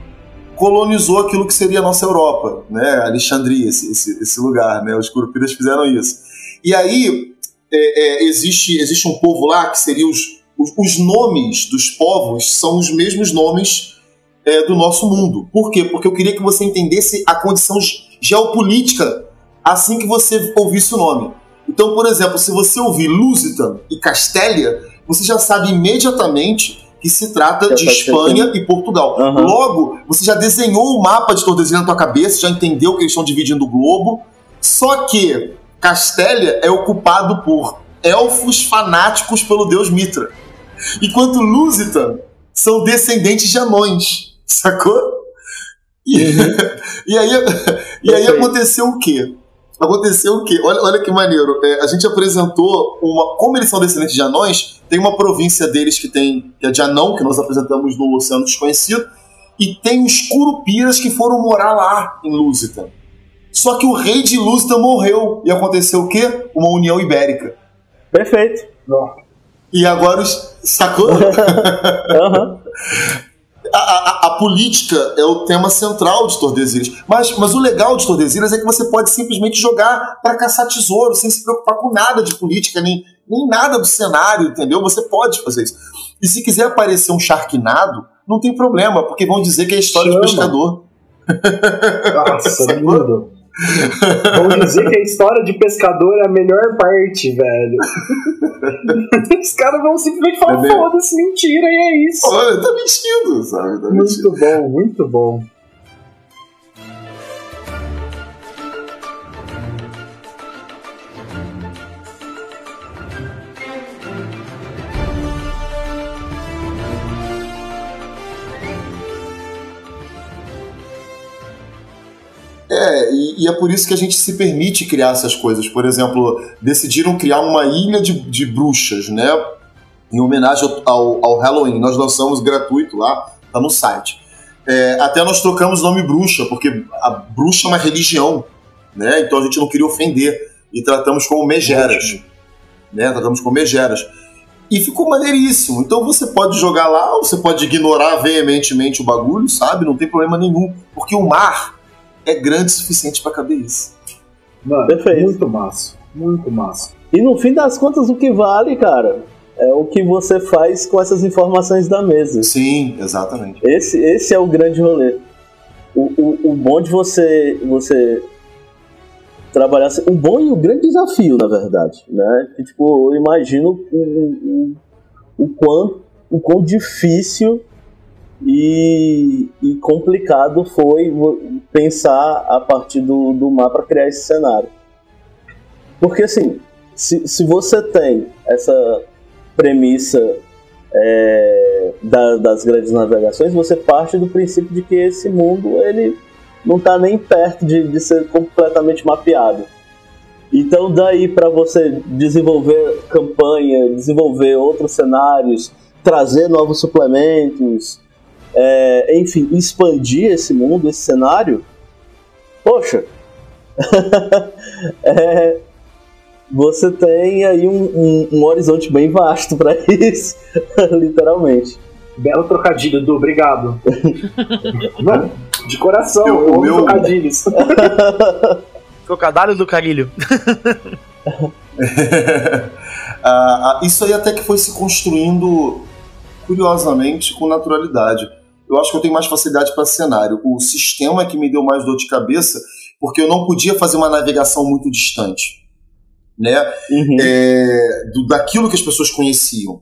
colonizou aquilo que seria a nossa Europa, né? Alexandria, esse, esse, esse lugar, né? Os curupiras fizeram isso. E aí, é, é, existe, existe um povo lá que seria os, os, os nomes dos povos são os mesmos nomes é, do nosso mundo. Por quê? Porque eu queria que você entendesse a condição ge- geopolítica assim que você ouvisse o nome. Então, por exemplo, se você ouvir Lusitan e Castélia, você já sabe imediatamente que se trata Já de Espanha e Portugal. Aham. Logo, você já desenhou o mapa de Tordesilhas na tua cabeça, já entendeu que eles estão dividindo o globo. Só que Castélia é ocupado por elfos fanáticos pelo deus Mitra. Enquanto Lusitan são descendentes de anões, sacou? E, e aí, e aí aconteceu o quê? Aconteceu o quê? Olha, olha que maneiro. É, a gente apresentou uma. Como eles são descendentes de anões, tem uma província deles que tem. que é de anão, que nós apresentamos no Oceano Desconhecido, e tem os curupiras que foram morar lá em Lusitan. Só que o rei de Lusitan morreu. E aconteceu o quê? Uma união ibérica. Perfeito. E agora os. Sacou? Aham. a, a- a política é o tema central de Tordesilhas. Mas, mas o legal de Tordesilhas é que você pode simplesmente jogar para caçar tesouro, sem se preocupar com nada de política, nem, nem nada do cenário, entendeu? Você pode fazer isso. E se quiser aparecer um charquinado, não tem problema, porque vão dizer que é história Chama. de pescador. Nossa, lindo. Vamos dizer que a história de pescador é a melhor parte, velho. Os caras vão simplesmente falar, É foda-se, mentira, e é isso. Olha, tá mentindo, sabe? Tá mentindo. Muito bom, muito bom. É, e, e, é por isso que a gente se permite criar essas coisas. Por exemplo, decidiram criar uma ilha de, de bruxas, né? Em homenagem ao, ao, Halloween. Nós lançamos gratuito lá, tá no site. É, até nós trocamos o nome bruxa, porque a bruxa é uma religião, né? Então a gente não queria ofender. E tratamos como megeras. Né? Tratamos como megeras. E ficou maneiríssimo. Então você pode jogar lá, ou você pode ignorar veementemente o bagulho, sabe? Não tem problema nenhum. Porque o mar é grande o suficiente para caber isso. Mano, Perfeito. muito massa. Muito massa. E no fim das contas, o que vale, cara, é o que você faz com essas informações da mesa. Sim, exatamente. Esse, esse é o grande rolê. O, o, o bom de você, você trabalhar. Assim, o bom e o grande desafio, na verdade. Né? Que, tipo, eu imagino o, o, o, quão, o quão difícil e, e complicado foi pensar a partir do, do mar para criar esse cenário. Porque assim, se, se você tem essa premissa é, da, das grandes navegações, você parte do princípio de que esse mundo ele não está nem perto de, de ser completamente mapeado. Então, daí para você desenvolver campanha, desenvolver outros cenários, trazer novos suplementos, é, enfim, expandir esse mundo, esse cenário, poxa, é, você tem aí um, um, um horizonte bem vasto para isso, literalmente. Belo trocadilho, do obrigado. Mano, de coração, eu, eu meu... trocadilhos. Trocadilho do carilho. ah, isso aí até que foi se construindo curiosamente com naturalidade eu acho que eu tenho mais facilidade para cenário. O sistema que me deu mais dor de cabeça, porque eu não podia fazer uma navegação muito distante, né? Uhum. É, do, daquilo que as pessoas conheciam.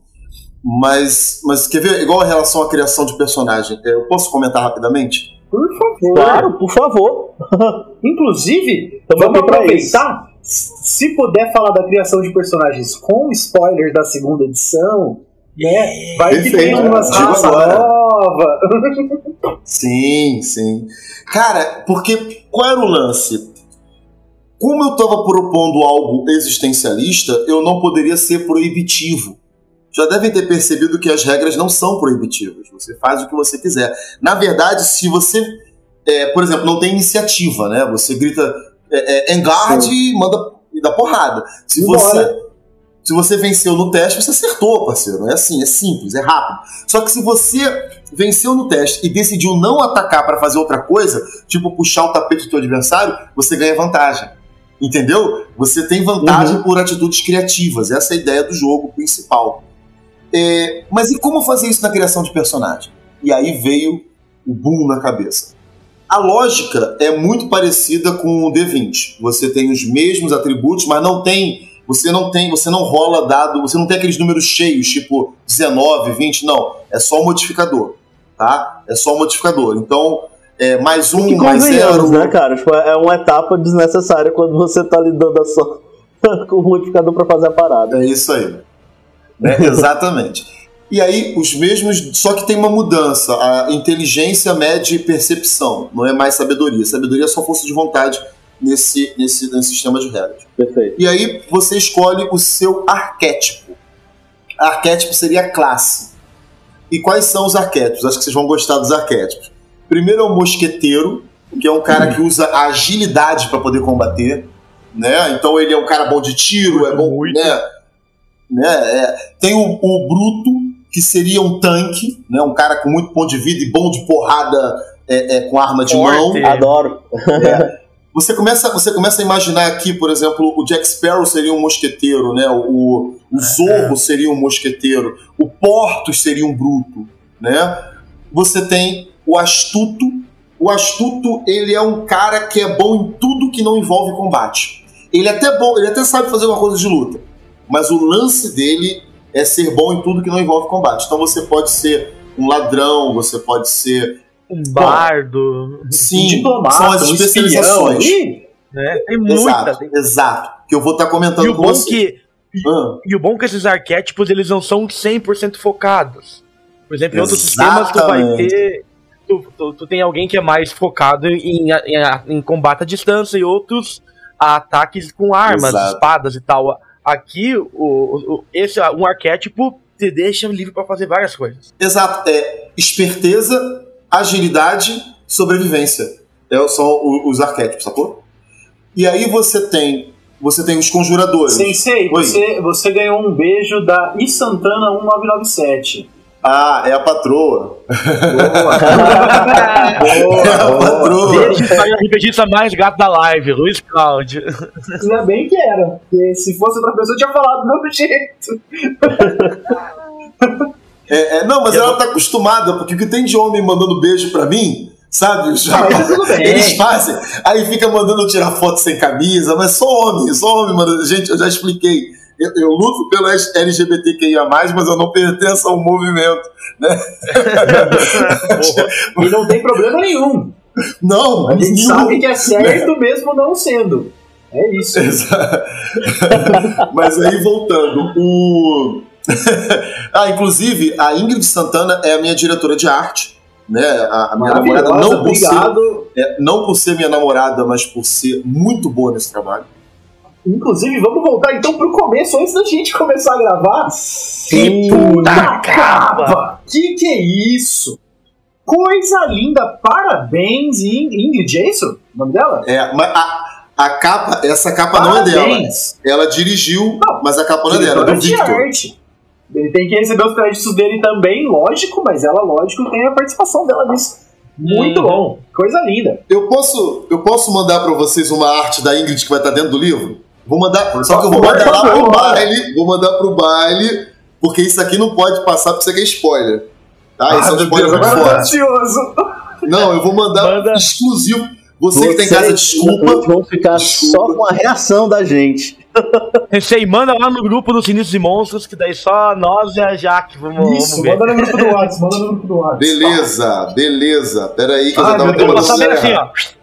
Mas, mas quer ver? Igual a relação à criação de personagem. É, eu posso comentar rapidamente? Por favor. Claro, por favor. Inclusive, vamos aproveitar. Se puder falar da criação de personagens com spoilers da segunda edição, né? Vai Perfeito, que tem umas raças novas. sim, sim. Cara, porque qual era o lance? Como eu estava propondo algo existencialista, eu não poderia ser proibitivo. Já devem ter percebido que as regras não são proibitivas. Você faz o que você quiser. Na verdade, se você, é, por exemplo, não tem iniciativa, né? Você grita é, é, engard e manda e dá porrada. Se você se você venceu no teste, você acertou, parceiro. É assim, é simples, é rápido. Só que se você venceu no teste e decidiu não atacar para fazer outra coisa, tipo puxar o tapete do seu adversário, você ganha vantagem. Entendeu? Você tem vantagem uhum. por atitudes criativas. Essa é a ideia do jogo principal. É, mas e como fazer isso na criação de personagem? E aí veio o boom na cabeça. A lógica é muito parecida com o D20. Você tem os mesmos atributos, mas não tem você não tem, você não rola dado, você não tem aqueles números cheios, tipo 19, 20, não. É só o modificador, tá? É só o modificador. Então, é, mais um, mais zero. né, cara? Tipo, é uma etapa desnecessária quando você tá lidando só com o modificador para fazer a parada. É isso aí. É, exatamente. E aí, os mesmos, só que tem uma mudança. A inteligência mede percepção, não é mais sabedoria. Sabedoria é só força de vontade nesse, nesse, nesse sistema de regras. Perfeito. E aí você escolhe o seu arquétipo. Arquétipo seria a classe. E quais são os arquétipos? Acho que vocês vão gostar dos arquétipos. Primeiro é o mosqueteiro, que é um cara que usa a agilidade para poder combater. Né? Então ele é um cara bom de tiro, é bom. Né? Né? É. Tem o, o bruto, que seria um tanque, né? um cara com muito ponto de vida e bom de porrada é, é, com arma de Forte. mão. Adoro. É. Você começa, você começa a imaginar aqui, por exemplo, o Jack Sparrow seria um mosqueteiro, né? O, o Zorro seria um mosqueteiro, o Portos seria um bruto, né? Você tem o astuto. O astuto, ele é um cara que é bom em tudo que não envolve combate. Ele é até bom, ele até sabe fazer uma coisa de luta, mas o lance dele é ser bom em tudo que não envolve combate. Então você pode ser um ladrão, você pode ser um bardo, sim, um diplomata, são as especializações. né? Tem muita. Exato, tem... exato. Que eu vou estar tá comentando e o com bom você. Que, ah. E o bom é que esses arquétipos eles não são 100% focados. Por exemplo, em outros sistemas tu vai ter tu, tu, tu tem alguém que é mais focado em, em, em combate à distância e outros a ataques com armas, Exato. espadas e tal. Aqui, o, o- esse um arquétipo te deixa livre pra fazer várias coisas. Exato, é esperteza, agilidade, sobrevivência. É, são os arquétipos, sacou? E aí você tem. Você tem os conjuradores. Sensei, Oi. você, você ganhou um beijo da Isantana 1997. Ah, é a patroa. Boa, É a boa. patroa. Ele foi o RPGista mais gato da live, Luiz Cláudio. Ainda bem que era, porque se fosse outra pessoa, eu tinha falado do mesmo jeito. É, é, não, mas ela tá acostumada, porque o que tem de homem mandando beijo pra mim, sabe? Já, eles fazem, aí fica mandando tirar foto sem camisa, mas só homem, só homem, mano. Gente, eu já expliquei. Eu, eu luto pelo LGBTQIA, mas eu não pertenço a um movimento. E não tem problema nenhum. Não, A gente nenhum. sabe que é certo mesmo não sendo. É isso. Exato. Mas aí voltando, o. ah, inclusive, a Ingrid Santana é a minha diretora de arte. Né? A, a minha namorada não por, ser, é, não por ser minha namorada, mas por ser muito boa nesse trabalho. Inclusive, vamos voltar então pro começo, antes da gente começar a gravar. Sim. Puta capa! Que que é isso? Coisa linda, parabéns, In- Ingrid, é isso? O nome dela? É, mas a, a capa, essa capa não é dela. Parabéns. Ela dirigiu, Não, mas a capa não é dela, é do de Victor. arte. Ele tem que receber os créditos dele também, lógico, mas ela, lógico, tem a participação dela nisso. Muito Uhum. bom, coisa linda. Eu posso, eu posso mandar pra vocês uma arte da Ingrid que vai estar dentro do livro? Vou mandar, só que eu vou mandar lá por pro baile, vou mandar pro baile, porque isso aqui não pode passar porque isso aqui é spoiler. Tá? Isso é um meu spoiler Deus, muito forte. ansioso. Não, eu vou mandar Manda. exclusivo. Você que tá em casa, desculpa. Vão ficar Desculpa. só com a reação da gente. Pensei, manda lá no grupo dos Sinistros e Monstros, que daí só nós e a Jaque vamos, Isso, vamos ver. manda no grupo do WhatsApp, manda no grupo do WhatsApp. Beleza, beleza. Pera aí que eu Ai, já tava lugar assim, ó.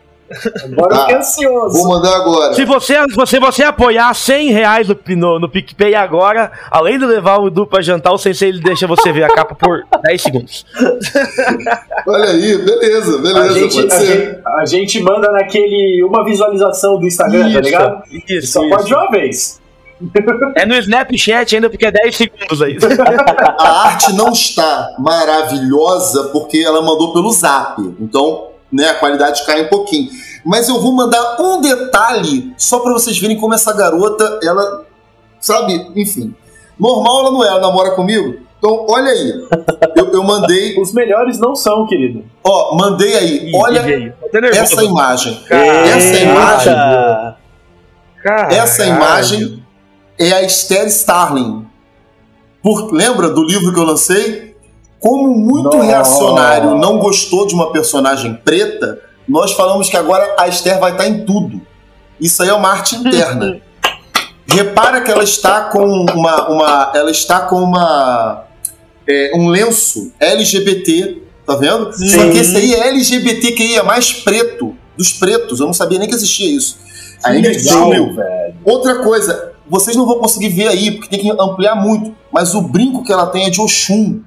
Agora eu Tá. fiquei ansioso. Vou mandar agora. Se você, se você, você apoiar 100 reais no, no, no PicPay agora, além de levar o Edu pra jantar, o Sensei ele deixa você ver a capa por 10 segundos. Olha aí, beleza, A beleza, gente, pode a, ser. gente, a gente manda naquele. uma visualização do Instagram, tá ligado? Isso, Só isso. pode de uma vez. É no Snapchat ainda, porque é 10 segundos aí. A arte não está maravilhosa porque ela mandou pelo zap. Então, né, a qualidade cai um pouquinho. Mas eu vou mandar um detalhe só pra vocês verem como essa garota, ela, sabe, enfim. Normal ela não é, ela namora comigo. Então, olha aí. Eu, eu mandei, Os melhores não são, querido. ó, mandei aí. Ih, Olha essa imagem. Cara, Essa imagem. Caralho. essa imagem é a Esther Starling. Por, lembra do livro que eu lancei? Como muito Nossa. reacionário não gostou de uma personagem preta, nós falamos que agora a Esther vai estar em tudo. Isso aí é uma arte interna. Repara que ela está com uma, uma ela está com uma é, um lenço LGBT, tá vendo? Só que esse aí é LGBTQIA mais preto dos pretos. Eu não sabia nem que existia isso. A Ingrid legal, velho. Outra coisa, vocês não vão conseguir ver aí, porque tem que ampliar muito, mas o brinco que ela tem é de Oxum.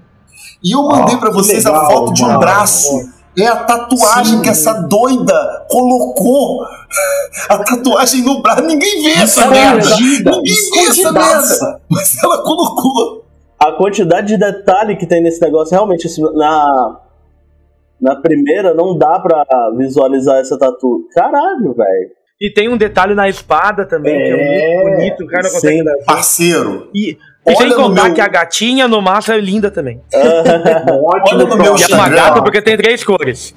E eu mandei pra que vocês a legal, foto de um mano. braço. É a tatuagem Sim. que essa doida colocou. A tatuagem no braço. Ninguém vê essa merda. Ninguém vê essa merda. Mas ela colocou. A quantidade de detalhe que tem nesse negócio, realmente, assim, na, na primeira não dá pra visualizar essa tatu. Caralho, velho. E tem um detalhe na espada também, que é É, muito bonito, o cara não consegue. Parceiro, E, e sem contar meu- que a gatinha no massa é linda também. Ótimo Olha no meu E é uma Instagram. gata porque tem três cores.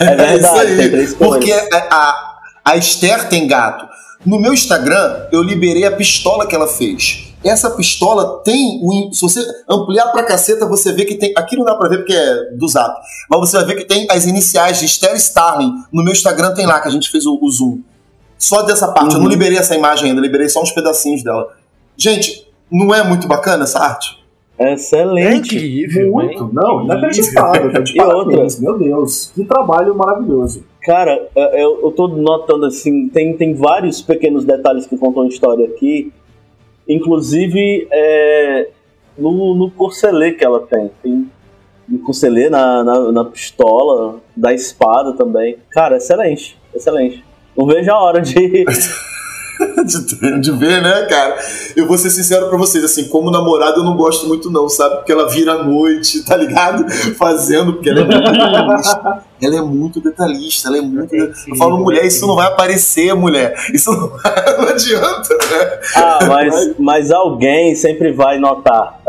É É verdade, isso tem cores. Porque a, a, a Esther tem gato. No meu Instagram, eu liberei a pistola que ela fez. Essa pistola tem. um- se você ampliar pra caceta, você vê que tem. Aqui não dá pra ver porque é do zap. Mas você vai ver que tem as iniciais de Esther Starling. No meu Instagram tem lá, que a gente fez o, o zoom. Só dessa parte. Eu não Uhum. liberei essa imagem ainda, liberei só uns pedacinhos dela. Gente, não é muito bacana essa arte? É Excelente. incrível. Muito, né? não, inacreditável. Tá de E outra? parabéns, meu Deus. Que trabalho maravilhoso. Cara, é, eu, eu tô notando assim, tem, tem vários pequenos detalhes que contam a história aqui. Inclusive é, no, no corcelê que ela tem. Tem no Conselheiro, na, na, na pistola, da espada também. Cara, excelente, excelente. Não vejo a hora de. de, de ver, né, cara? Eu vou ser sincero pra vocês, assim, como namorada eu não gosto muito não, sabe? Porque ela vira à noite, tá ligado? Fazendo, porque ela é muito detalhista. Ela é muito detalhista, ela é muito... Eu falo, mulher, isso não vai aparecer, mulher. Isso não, não adianta, né? Ah, mas, mas alguém sempre vai notar.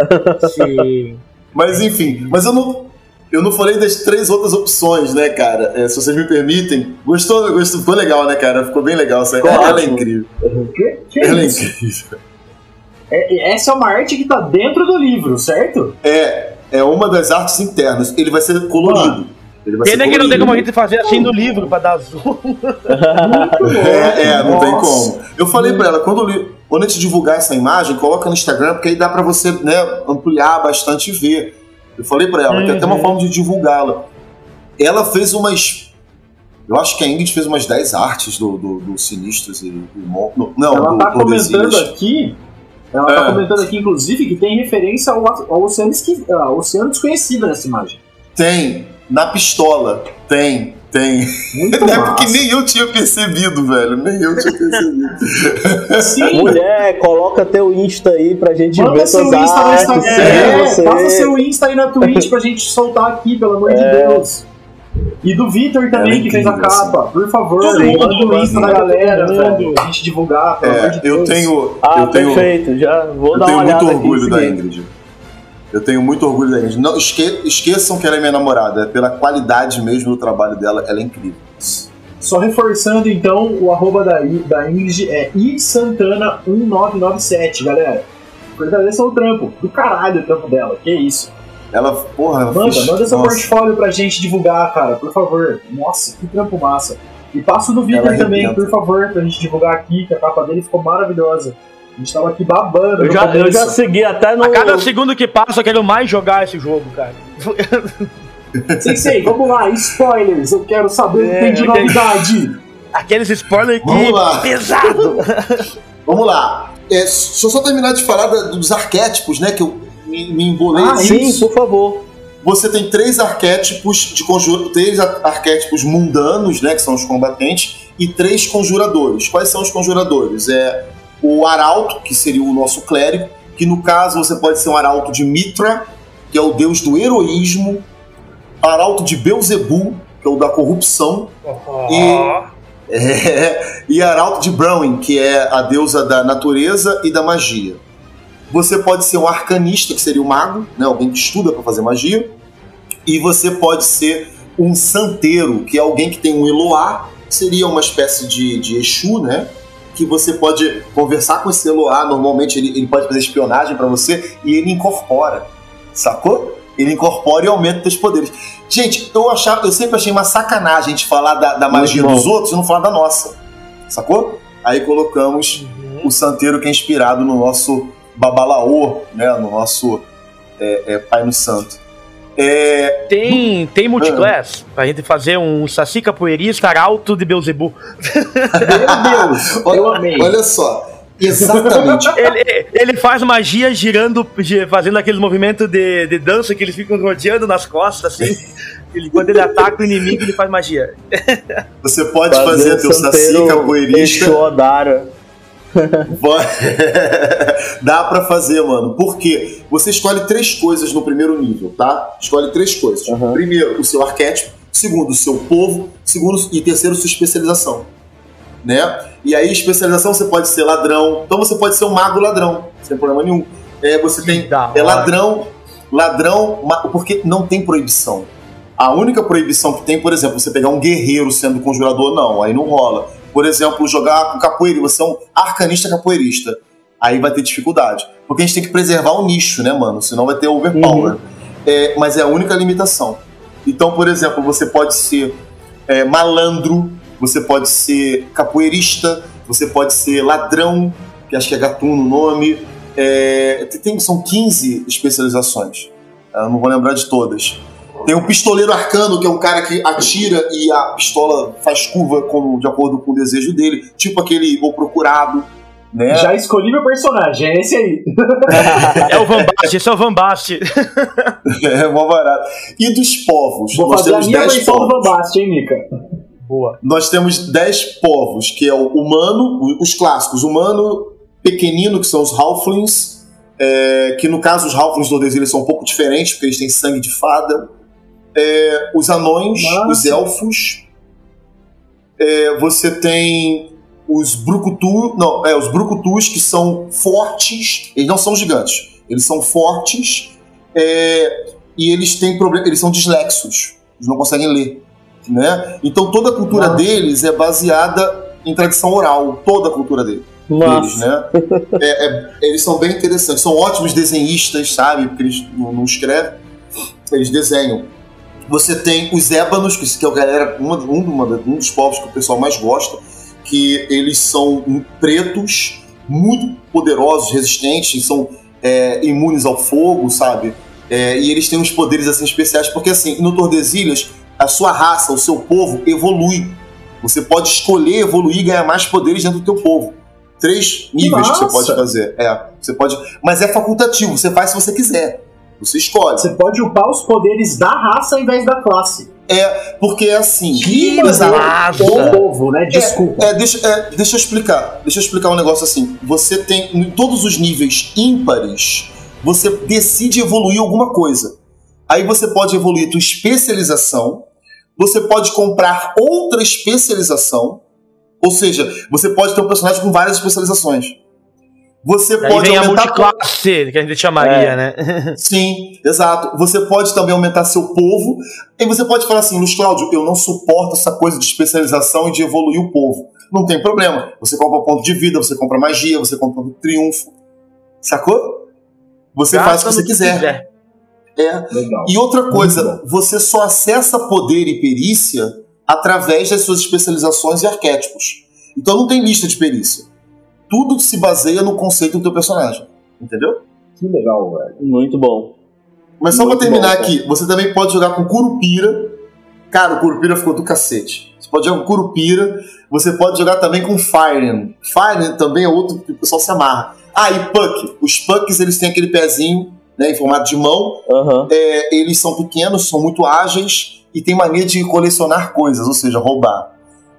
Sim. Mas enfim, mas eu não... Eu não falei das três outras opções, né, cara? É, se vocês me permitem. Gostou? Gostou? Ficou legal, né, cara? Ficou bem legal. Essa... Ficou Ela é incrível. Que, que Ela é isso? incrível. É- essa é uma arte que tá dentro do livro, certo? É, é uma das artes internas. Ele vai ser colorido. Ele vai Pena ser que não tem como a gente fazer assim no livro pra dar bom. É, é, não tem Nossa. como. Eu falei pra ela, quando, li- quando a gente divulgar essa imagem, coloca no Instagram, porque aí dá pra você né, ampliar bastante e ver. Eu falei pra ela que é até uma Uhum. forma de divulgá-la. Ela fez umas. Eu acho que a Ingrid fez umas 10 artes do, do, do Sinistros e do no- Não, Ela do tá comentando aqui. Ela tá É. comentando aqui, inclusive, que tem referência ao, ao oceano, esqui- ao oceano desconhecido nessa imagem. Tem. Na pistola. Tem. Tem. Muito É massa. porque nem eu tinha percebido, velho. Nem eu tinha percebido. Sim, Mulher, coloca teu Insta aí pra gente Manda ver seu Insta no. Instagram. É, você. passa seu Insta aí na Twitch pra gente soltar aqui, pelo amor de Deus. E do Vitor também, É que fez a incrível, capa. Por favor, Todo mundo, manda o Insta da galera, velho. Pra gente divulgar, pelo amor É, de eu Deus. tenho. Ah, eu tenho, perfeito. Já vou Eu dar tenho uma olhada muito aqui. orgulho da. Ingrid. Eu tenho muito orgulho da Ingrid. Não, esque- esqueçam que ela é minha namorada. É pela qualidade mesmo do trabalho dela, ela é incrível. Só reforçando então, o arroba da, da Ingrid é isantana1997, galera. Fortaleçam o trampo. Do caralho o trampo dela, que isso. Ela, porra, ela Manda, fez- manda seu nossa, portfólio pra gente divulgar, cara, por favor. Nossa, que trampo massa. E passa do Victor também, por favor, pra gente divulgar aqui, que a capa dele ficou maravilhosa. A gente tava aqui babando Eu já, eu já segui até no. A cada segundo que passa, eu quero mais jogar esse jogo, cara. Sensei, vamos lá, spoilers, eu quero saber o que É, tem de ok. novidade. Aqueles spoilers que Vamos lá. pesado. Vamos lá. É, deixa eu só terminar de falar dos arquétipos, né? Que eu me, me embolei. Ah, Sim, por favor. Você tem três arquétipos de conjuro, três ar- arquétipos mundanos, né, que são os combatentes, e três conjuradores. Quais são os conjuradores? É o arauto, que seria o nosso clérigo, que no caso você pode ser um arauto de Mitra, que é o deus do heroísmo, arauto de Beuzebu, que é o da corrupção, é, e Arauto de Browning, que é a deusa da natureza e da magia. Você pode ser um arcanista, que seria o mago, né, alguém que estuda para fazer magia. E você pode ser um santeiro, que é alguém que tem um Eloá, que seria uma espécie de, de Exu, né? Que você pode conversar com esse Eloá, normalmente ele, ele pode fazer espionagem para você e ele incorpora, sacou? Ele incorpora e aumenta teus poderes. Gente, eu, achava, eu sempre achei uma sacanagem a gente falar da, da magia dos outros e não falar da nossa, sacou? Aí colocamos o santeiro que é inspirado no nosso Babalaô, né? No nosso é, é, Pai no Santo. É, Tem, tem multiclass pra gente fazer um Saci capoeirista arauto de Beuzebu. Meu Deus, eu olha, amei. olha só, exatamente. Ele, ele faz magia girando, gi- fazendo aqueles movimentos de, de dança que eles ficam rodeando nas costas, assim. Ele, quando ele ataca o inimigo, ele faz magia. Você pode fazer, o teu saci capoeirista. Dá pra fazer, mano. Porque você escolhe três coisas no primeiro nível, tá? Escolhe três coisas. Uhum. Primeiro, o seu arquétipo. Segundo, o seu povo. Segundo e terceiro, sua especialização. Né? E aí, especialização, você pode ser ladrão. Então você pode ser um mago ladrão, sem problema nenhum. É, você tem Da é ladrão, ladrão, porque não tem proibição. A única proibição que tem, por exemplo, você pegar um guerreiro sendo conjurador, não, aí não rola. Por exemplo, jogar com capoeira, você é um arcanista capoeirista. Aí vai ter dificuldade. Porque a gente tem que preservar o nicho, né, mano? Senão vai ter overpower. É, mas é a única limitação. Então, por exemplo, você pode ser é, malandro, você pode ser capoeirista, você pode ser ladrão, que acho que é gatuno o nome. É, tem, são 15 especializações. Eu não vou lembrar de todas. Tem o pistoleiro arcano, que é um cara que atira e a pistola faz curva como, de acordo com o desejo dele, tipo aquele O Procurado, Né? Já escolhi meu personagem, é esse aí. É o Van esse é o Van Baste. É mó barato. E dos povos? Vou nós fazer a temos minha 10 versão do povos. Van Basten, hein, Mika? Boa. Nós temos 10 povos, que é o humano, os clássicos, humano, pequenino, que são os Halflings, é, que no caso os Halflings do Ordesilhas são um pouco diferentes, porque eles têm sangue de fada. É, os anões, Nossa. os elfos. É, você tem os Brucutu, não, é, os Brucutus, que são fortes, eles não são gigantes, eles são fortes é, e eles têm problema, eles são dislexos, eles não conseguem ler né? Então toda a cultura Nossa. deles é baseada em tradição oral, toda a cultura dele, deles, né? É- é- eles são bem interessantes, são ótimos desenhistas, sabe? Porque eles não, não escrevem, eles desenham. Você tem os ébanos, que, é o galera, uma- um, uma- um dos povos que o pessoal mais gosta, que eles são pretos, muito poderosos, resistentes, são é, imunes ao fogo, sabe? É, e eles têm uns poderes assim especiais, porque assim, no Tordesilhas, a sua raça, o seu povo evolui. Você pode escolher evoluir e ganhar mais poderes dentro do teu povo. Três níveis que você pode fazer. É, você pode, mas é facultativo, você faz se você quiser. Você escolhe. Você pode upar os poderes da raça ao invés da classe. Porque é assim. Que! Ou povo, né? Desculpa. É, deixa, é, deixa eu explicar. Deixa eu explicar um negócio assim. Você tem, em todos os níveis ímpares, você decide evoluir alguma coisa. Aí você pode evoluir tua especialização, você pode comprar outra especialização, ou seja, você pode ter um personagem com várias especializações. Você Aí pode vem a aumentar multiclasse, que a gente chamaria, É. né? Sim, exato. Você pode também aumentar seu povo. E você pode falar assim, Luiz Cláudio, eu não suporto essa coisa de especialização e de evoluir o povo. Não tem problema. Você compra ponto de vida, você compra magia, você compra triunfo. Sacou? Você faz o que Gasta você no quiser. É. Legal. E outra coisa, você só acessa poder e perícia através das suas especializações e arquétipos. Então não tem lista de perícia. Tudo se baseia no conceito do teu personagem. Entendeu? Que legal, velho. muito bom. Mas só pra terminar bom, aqui, você também pode jogar com Curupira. Cara, o Curupira ficou do cacete. Você pode jogar com Curupira. Você pode jogar também com Firen. Firen também é outro que o pessoal se amarra. Ah, e Puck. Os Pucks, eles têm aquele pezinho né, em formato de mão. Aham. É, eles são pequenos, são muito ágeis e têm mania de colecionar coisas, ou seja, roubar.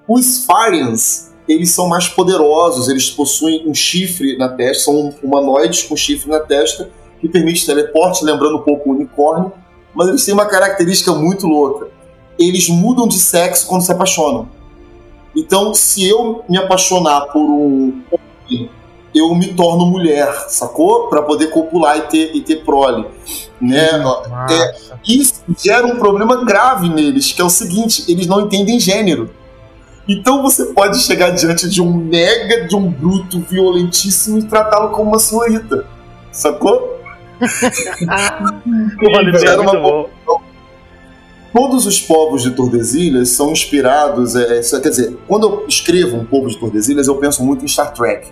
Os Firens, eles são mais poderosos, eles possuem um chifre na testa, são humanoides com chifre na testa, que permite teleporte, lembrando um pouco o unicórnio, mas eles têm uma característica muito louca. Eles mudam de sexo quando se apaixonam. Então, se eu me apaixonar por um homem, eu me torno mulher, sacou? Para poder copular e ter, e ter prole. Né? Massa. Isso gera um problema grave neles, que é o seguinte: eles não entendem gênero. Então você pode chegar diante de um mega, de um bruto violentíssimo e tratá-lo como uma senhorita. Sacou? Olha, isso é Era uma bom. Todos os povos de Tordesilhas são inspirados. É, isso- quer dizer, quando eu escrevo um povo de Tordesilhas, eu penso muito em Star Trek.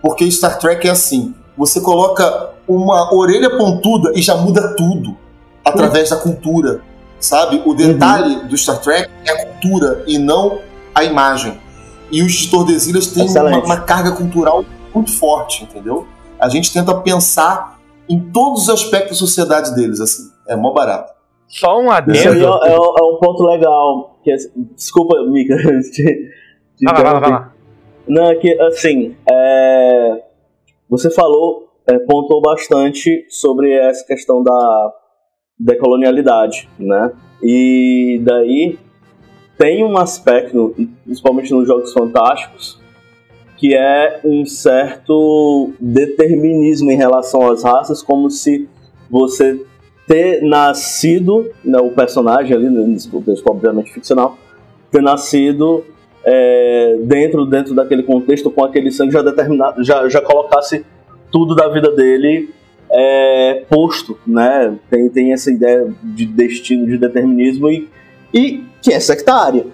Porque Star Trek é assim: você coloca uma orelha pontuda e já muda tudo através da cultura. Sabe? O detalhe do Star Trek é a cultura e não a imagem. E os de Tordesilhas têm uma, uma carga cultural muito forte, entendeu? A gente tenta pensar em todos os aspectos da sociedade deles, assim. É mó barato. Só um adendo. é, é um- é um ponto legal. Que, é- desculpa, Mika. te- te Vai lá, vai lá, vai interromper. lá. Não, é que assim, é, você falou, é, pontuou bastante sobre essa questão da decolonialidade, né? E daí tem um aspecto, principalmente nos Jogos Fantásticos, que é um certo determinismo em relação às raças, como se você ter nascido, né, o personagem ali, né, obviamente ficcional, ter nascido é, dentro dentro daquele contexto com aquele sangue já determinado, já, já colocasse tudo da vida dele é, posto, né? Tem, tem essa ideia de destino, de determinismo e, e que é sectária,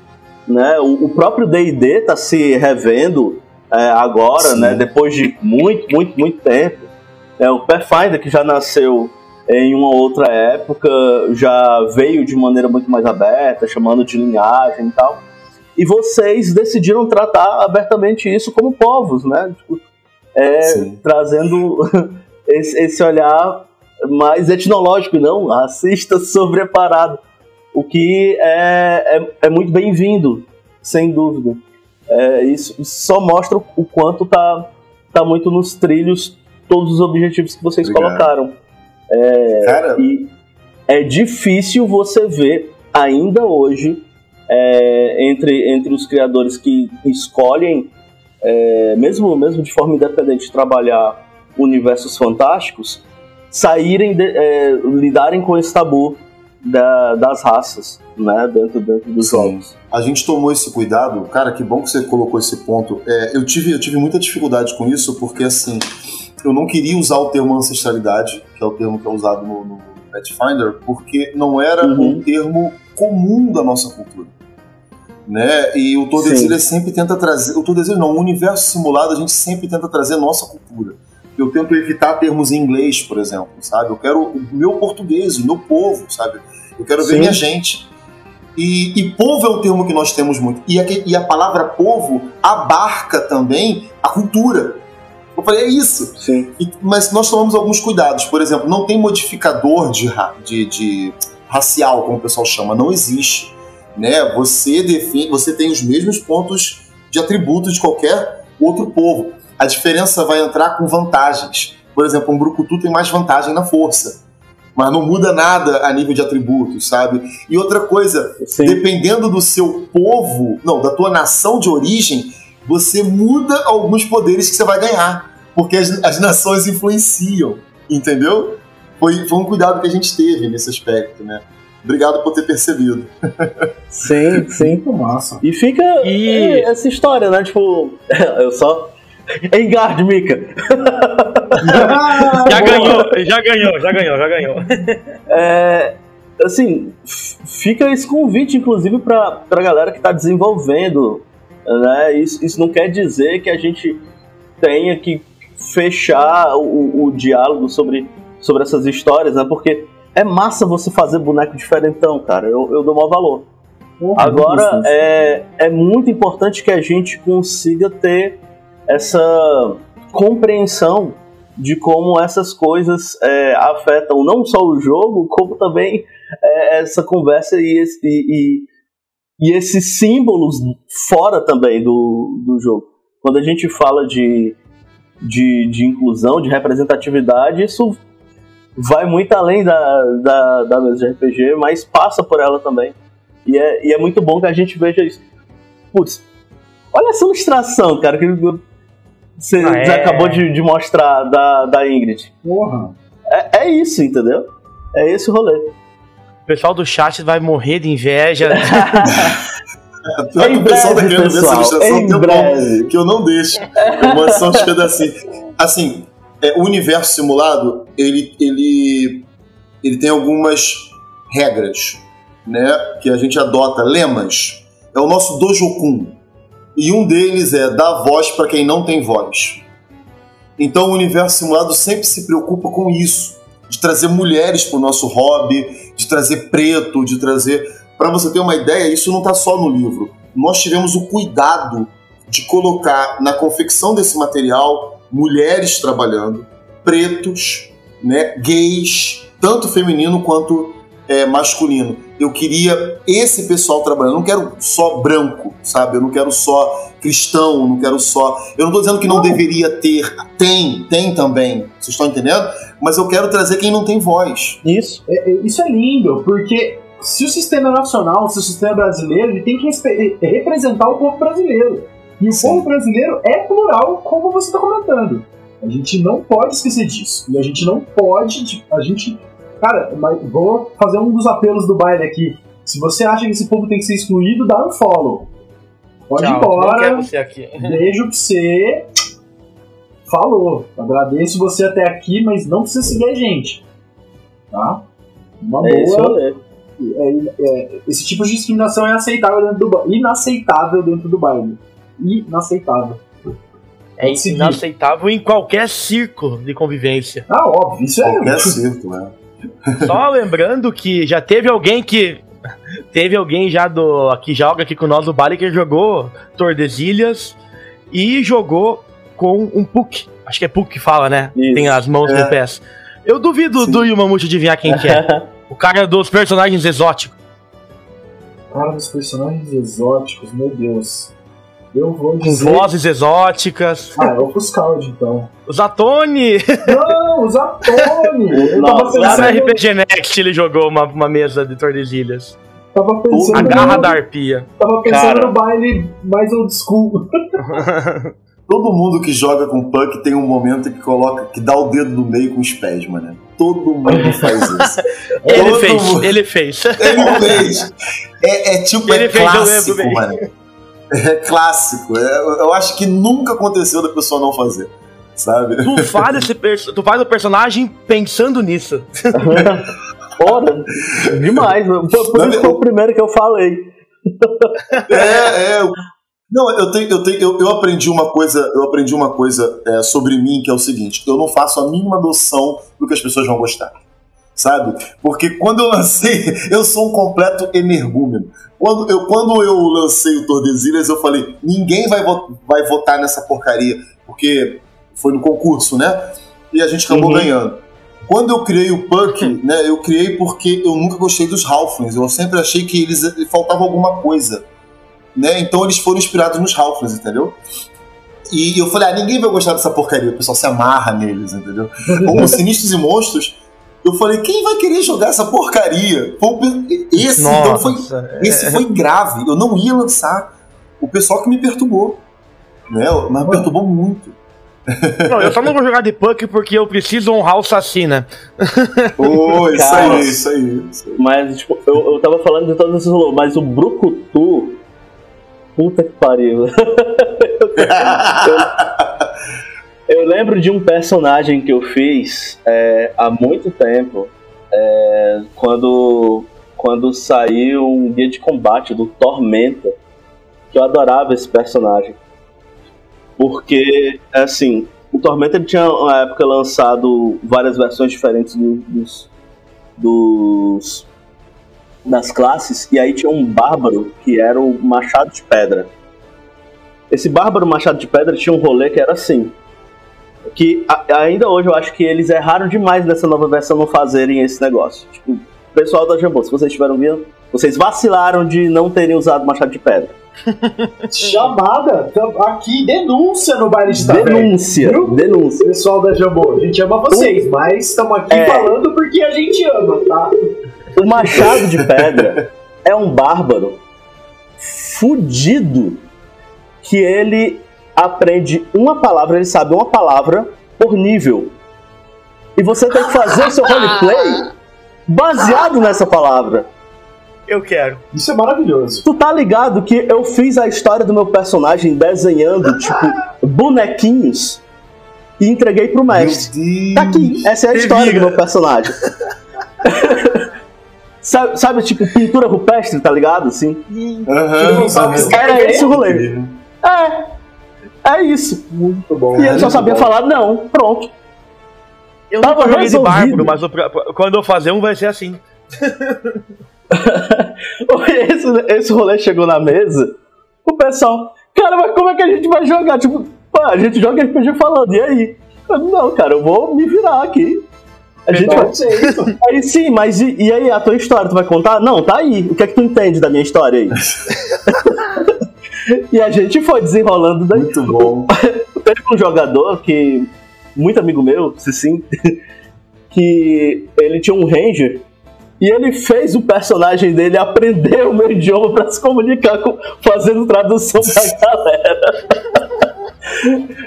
né? O, o próprio D&D está se revendo é, agora, Sim. né? Depois de muito, muito, muito tempo. É, o Pathfinder que já nasceu em uma outra época já veio de maneira muito mais aberta, chamando de linhagem e tal. E vocês decidiram tratar abertamente isso como povos, né? Tipo, é, trazendo esse, esse olhar mais etnológico, não racista sobreparado. O que é, é, é muito bem-vindo, sem dúvida. É, isso, só mostra o quanto tá, tá muito nos trilhos todos os objetivos que vocês Obrigado. colocaram. Cara, E é difícil você ver ainda hoje é, entre, entre os criadores que escolhem, é, mesmo, mesmo de forma independente, trabalhar universos fantásticos, saírem, de- é, lidarem com esse tabu da- das raças, né, dentro, dentro dos Sim. jogos. a gente tomou esse cuidado. Cara, que bom que você colocou esse ponto. É, eu, tive, eu tive muita dificuldade com isso, porque assim, eu não queria usar o termo ancestralidade, que é o termo que é usado no, no Pathfinder, porque não era Uhum. um termo comum da nossa cultura. Né? E o Tordesilhas sempre tenta trazer. O Tordesilhas não, o universo simulado a gente sempre tenta trazer nossa cultura. Eu tento evitar termos em inglês, por exemplo, sabe? Eu quero o meu português, o meu povo, sabe? Eu quero ver Sim. minha gente. E, e povo é um termo que nós temos muito. E a, e a palavra povo abarca também a cultura. Eu falei, é isso. Sim. E- mas nós tomamos alguns cuidados. Por exemplo, não tem modificador de, de, de racial, como o pessoal chama. Não existe. Né? Você, define, você tem os mesmos pontos de atributos de qualquer outro povo. A diferença vai entrar com vantagens. Por exemplo, um brucutu tem mais vantagem na força. Mas não muda nada a nível de atributos, sabe? E outra coisa, Sim. dependendo do seu povo, não, da tua nação de origem, você muda alguns poderes que você vai ganhar. Porque as, as nações influenciam, entendeu? Foi, foi um cuidado que a gente teve nesse aspecto, né? Obrigado por ter percebido. Sim, sim. Muito massa. E fica E- é, essa história, né? Tipo, eu só. Engard, Mika. Já ganhou, já ganhou, já ganhou, já ganhou. É, assim, fica esse convite, inclusive, para a galera que está desenvolvendo. Né? Isso, isso não quer dizer que a gente tenha que fechar o, o diálogo sobre, sobre essas histórias, né? Porque é massa você fazer boneco diferentão, cara. Eu, eu dou maior valor. Porra, Agora, muito gostoso. é, é muito importante que a gente consiga ter essa compreensão de como essas coisas é, afetam não só o jogo, como também é, essa conversa e, esse- e, e, esses símbolos fora também do, do jogo. Quando a gente fala de, de, de inclusão, de representatividade, isso vai muito além da, da, da mesa de RPG, mas passa por ela também. E é, e é muito bom que a gente veja isso. Putz, olha essa ilustração, cara, que você Ah, é. você acabou de, de mostrar da, da Ingrid. Porra. É, é isso, entendeu? É esse o rolê. O pessoal do chat vai morrer de inveja. o pessoal tá querendo ver essa pessoal, ilustração em tem um breve. que eu não deixo. Eu mando só uns pedacinhos. Assim, é, o universo simulado, ele, ele, ele tem algumas regras, né? Que a gente adota, lemas. É o nosso Dojokun. E um deles é dar voz para quem não tem voz. Então o universo simulado sempre se preocupa com isso. De trazer mulheres para o nosso hobby, de trazer preto, de trazer. Para você ter uma ideia, isso não está só no livro. Nós tivemos o cuidado de colocar na confecção desse material mulheres trabalhando, pretos, né, gays, tanto feminino quanto é, masculino. Eu queria esse pessoal trabalhando. Eu não quero só branco, sabe? Eu não quero só cristão, eu não quero só. Eu não estou dizendo que não, deveria ter. Tem, tem também. Vocês estão entendendo? Mas eu quero trazer quem não tem voz. Isso. É, é, isso é lindo, porque se o sistema nacional, se o sistema brasileiro, ele tem que representar o povo brasileiro. E o Sim. povo brasileiro é plural, como você está comentando. A gente não pode esquecer disso. E a gente não pode. tipo, A gente. Cara, mas vou fazer um dos apelos do baile aqui. Se você acha que esse povo tem que ser excluído, dá um follow. Pode ir Tchau, não embora. quero você aqui. Beijo pra você. Falou. Agradeço você até aqui, mas não precisa seguir a gente. Tá? Uma É esse o boa. rolê. é- é- esse tipo de discriminação é aceitável dentro do ba- inaceitável dentro do baile. Inaceitável. É inaceitável em qualquer círculo de convivência. Ah, óbvio, isso é. Qualquer círculo, né? Só lembrando que já teve alguém que. Teve alguém já do. que joga aqui com nós o Bali que jogou Tordesilhas e jogou com um Puck. Acho que é Puck que fala, né? Isso. Tem as mãos É. no pés. Eu duvido Sim. do Yumamushi adivinhar quem que é. o cara dos personagens exóticos. Cara dos personagens exóticos, meu Deus. Eu vou Com dizer. vozes exóticas. Ah, é o Fuscaldi, então. Os Atone! Não, os Atone! Eu tava Nossa, Lá no pensando, RPG Next ele jogou uma, uma mesa de Tordesilhas. tava pensando, A garra no, da arpia. tava pensando Cara. no baile mais old school. Todo mundo que joga com puck tem um momento que coloca, que dá o dedo no meio com os pés, mano. Todo mundo faz isso. Ele Todo fez, mundo- ele fez. Ele fez. É, é tipo, Ele é fez, clássico, mano. É clássico. É, eu acho que nunca aconteceu da pessoa não fazer. Sabe? Tu faz, esse perso- tu faz o personagem pensando nisso. Ora, demais. Por, por isso que foi o primeiro que eu falei. É, é. Não, eu tenho, eu tenho, eu, eu aprendi uma coisa, eu aprendi uma coisa é, sobre mim que é o seguinte: eu não faço a mínima noção do que as pessoas vão gostar, sabe? Porque quando eu lancei, eu sou um completo energúmeno. Quando eu, quando eu lancei o Tordesilhas, eu falei: ninguém vai, vo- vai votar nessa porcaria, porque foi no concurso, né? E a gente acabou Uhum. ganhando. Quando eu criei o Puck, né, eu criei porque eu nunca gostei dos Halflings. Eu sempre achei que eles faltava alguma coisa né? Então eles foram inspirados nos Halflings, entendeu? E eu falei, ah, ninguém vai gostar dessa porcaria, o pessoal se amarra neles, entendeu? Como Sinistros e Monstros, eu falei, quem vai querer jogar essa porcaria? Foi o pe- Esse, então foi, Nossa. esse foi grave, eu não ia lançar. O pessoal que me perturbou, né? Mas me perturbou muito. Não, eu só não vou jogar de Puck porque eu preciso honrar o Saci, né? Ô, isso Cara. aí, isso aí. Isso aí. Mas, tipo, eu, eu tava falando de todos esses rolês, mas o Brucutu. Puta que pariu. Eu lembro de um personagem que eu fiz é, há muito tempo, é, quando, quando saiu um guia de combate do Tormenta, que eu adorava esse personagem. Porque, assim, o Tormenta tinha na época lançado várias versões diferentes do- dos, dos das classes, e aí tinha um bárbaro que era o Machado de Pedra. Esse bárbaro Machado de Pedra tinha um rolê que era assim. Que a- ainda hoje eu acho que eles erraram demais nessa nova versão não fazerem esse negócio. Tipo, pessoal da Jambô, se vocês estiveram vendo, vocês vacilaram de não terem usado Machado de Pedra. Chamada tam- aqui, denúncia no baile de. Denúncia, Viu? denúncia. Pessoal da Jambô, a gente ama vocês, mas estamos aqui É. falando porque a gente ama, tá? O Machado de Pedra é um bárbaro fudido que ele aprende uma palavra, ele sabe uma palavra por nível. E você tem que fazer o seu roleplay baseado nessa palavra. Eu quero. Isso é maravilhoso. Tu tá ligado que eu fiz a história do meu personagem desenhando, tipo, bonequinhos e entreguei pro mestre. Tá aqui, essa é a Te história vira. do meu personagem. sabe, sabe, tipo, pintura rupestre, tá ligado? Assim. Aham. escrever. Era esse o rolê. É, é isso. Muito bom. E ele só sabia bom. falar não, pronto. Eu Tava nunca joguei de bárbaro, mas pra- quando eu fazer um vai ser assim. Esse, esse rolê chegou na mesa, o pessoal, cara, mas como é que a gente vai jogar? Tipo, pô, a gente joga RPG falando, e aí? Eu, não, cara, eu vou me virar aqui. A gente vai... Aí sim, mas e, e aí, a tua história, tu vai contar? Não, tá aí. O que é que tu entende da minha história aí? e a gente foi desenrolando daí. Muito bom. Teve um jogador que, muito amigo meu, se sim, que ele tinha um ranger e ele fez o personagem dele aprender o meu idioma pra se comunicar com, fazendo tradução pra galera.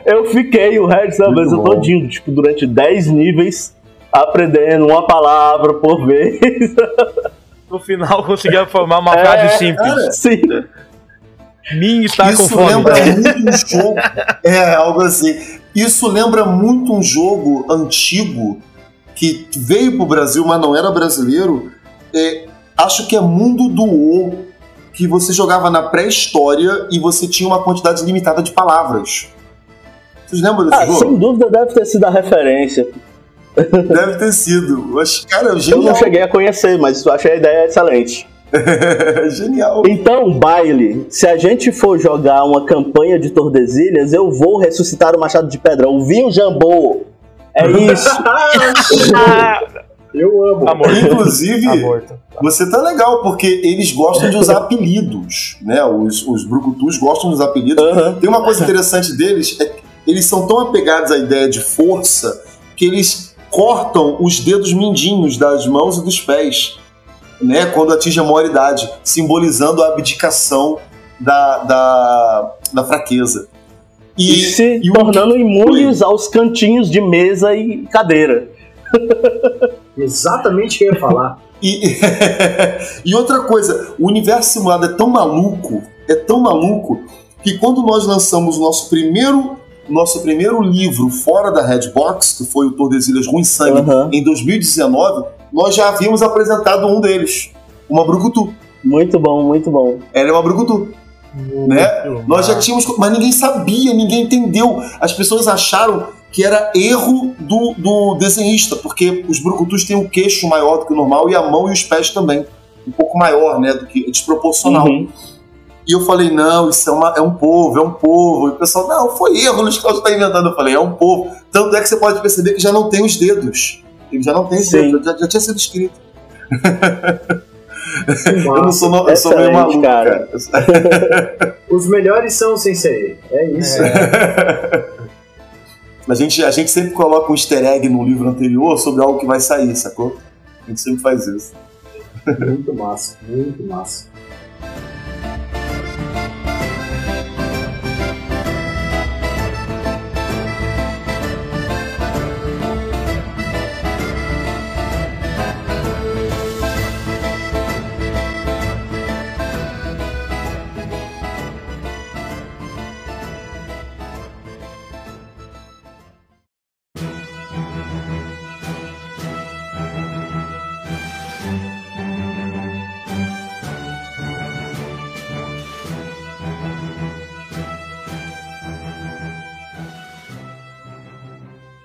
Eu fiquei o resto da mesa todinho, tipo, durante 10 níveis, aprendendo uma palavra por vez. No final conseguia formar uma É, frase simples. Sim. Mim está com Isso fome. lembra muito um jogo. É, algo assim. Isso lembra muito um jogo antigo que veio pro Brasil, mas não era brasileiro. É, acho que é Mundo do O, que você jogava na pré-história e você tinha uma quantidade limitada de palavras. Vocês lembram desse Ah, jogo? sem dúvida deve ter sido a referência. Deve ter sido. Mas, cara, Eu genial. não cheguei a conhecer, mas eu achei a ideia excelente. Genial. Então, baile, se a gente for jogar uma campanha de Tordesilhas, eu vou ressuscitar o Machado de Pedra. Ouvi o Jambô. É isso. Eu amo. Tá morto. Inclusive, Tá você tá legal, porque eles gostam de usar apelidos, né? Os, os brucutus gostam de usar apelidos. Aham. Tem uma coisa interessante deles, é que eles são tão apegados à ideia de força que eles cortam os dedos mindinhos das mãos e dos pés, né? Quando atinge a maioridade, simbolizando a abdicação da, da, da fraqueza. E, se e tornando imunes aos cantinhos de mesa e cadeira. Exatamente o que eu ia falar. E, e outra coisa, o universo simulado é tão maluco, é tão maluco, que quando nós lançamos o nosso primeiro, nosso primeiro livro fora da Redbox, que foi o Tordesilhas Ruim Sangue, Aham. em 2019, nós já havíamos apresentado um deles, uma Brucutu. Muito bom, muito bom. Ela é uma Brucutu. Né? Nós já tínhamos. Mas ninguém sabia, ninguém entendeu. As pessoas acharam que era erro do, do desenhista, porque os brucutus têm o queixo maior do que o normal e a mão e os pés também. Um pouco maior, né? Do que é desproporcional. Uhum. E eu falei, não, isso é, uma- é um povo, é um povo. E o pessoal, não, foi erro, o Luiz Cláudio está inventando. Eu falei, é um povo. Tanto é que você pode perceber que já não tem os dedos. Ele já não tem Sim. já, já tinha sido escrito. Eu não sou, no- eu sou meio maluco, cara. cara. Os melhores são o Sensei. É isso. A gente, a gente sempre coloca um easter egg no livro anterior sobre algo que vai sair, sacou? A gente sempre faz isso. Muito massa, muito massa.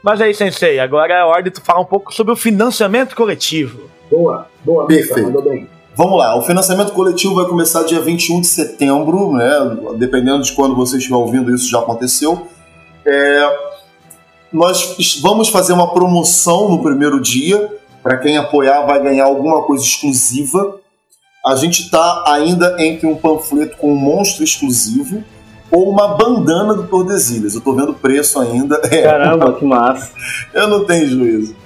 Mas aí, Sensei, agora é a hora de tu falar um pouco sobre o financiamento coletivo. Boa, boa, Perfeito. mandou bem. Vamos lá, o financiamento coletivo vai começar dia 21 de setembro, né? Dependendo de quando você estiver ouvindo, isso já aconteceu. É, nós vamos fazer uma promoção no primeiro dia. Para quem apoiar, vai ganhar alguma coisa exclusiva. A gente está ainda entre um panfleto com um monstro exclusivo ou uma bandana do Tordesilhas. Eu tô vendo o preço ainda. É, Caramba, que massa. eu não tenho juízo.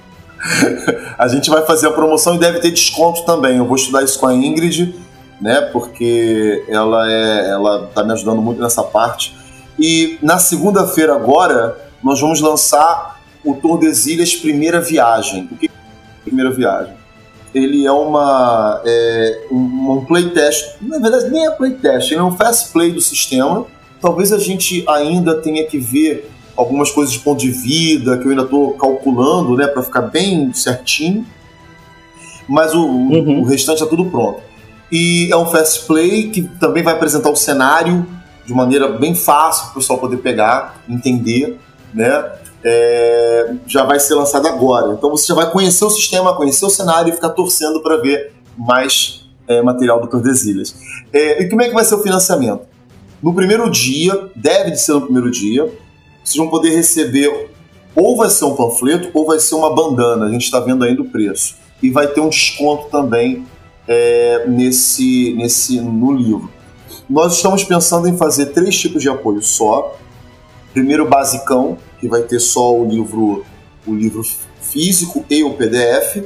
A gente vai fazer a promoção e deve ter desconto também. Eu vou estudar isso com a Ingrid, né? Porque ela é, ela tá me ajudando muito nessa parte. E na segunda-feira agora nós vamos lançar o Tordesilhas Primeira Viagem. O que é Primeira Viagem? Ele é uma é, um, um playtest. Na verdade nem é playtest. Ele é um fast play do sistema. Talvez a gente ainda tenha que ver algumas coisas de ponto de vida que eu ainda estou calculando, né, para ficar bem certinho. Mas o, Uhum. o restante é tudo pronto. E é um fast play que também vai apresentar o cenário de maneira bem fácil para o pessoal poder pegar, entender, né? É, já vai ser lançado agora. Então você já vai conhecer o sistema, conhecer o cenário e ficar torcendo para ver mais é, material do Tordesilhas. É, e como é que vai ser o financiamento? No primeiro dia, deve de ser no primeiro dia, vocês vão poder receber ou vai ser um panfleto ou vai ser uma bandana. A gente está vendo ainda o preço. E vai ter um desconto também é, nesse, nesse no livro. Nós estamos pensando em fazer três tipos de apoio só. Primeiro basicão, que vai ter só o livro, o livro físico e o PDF.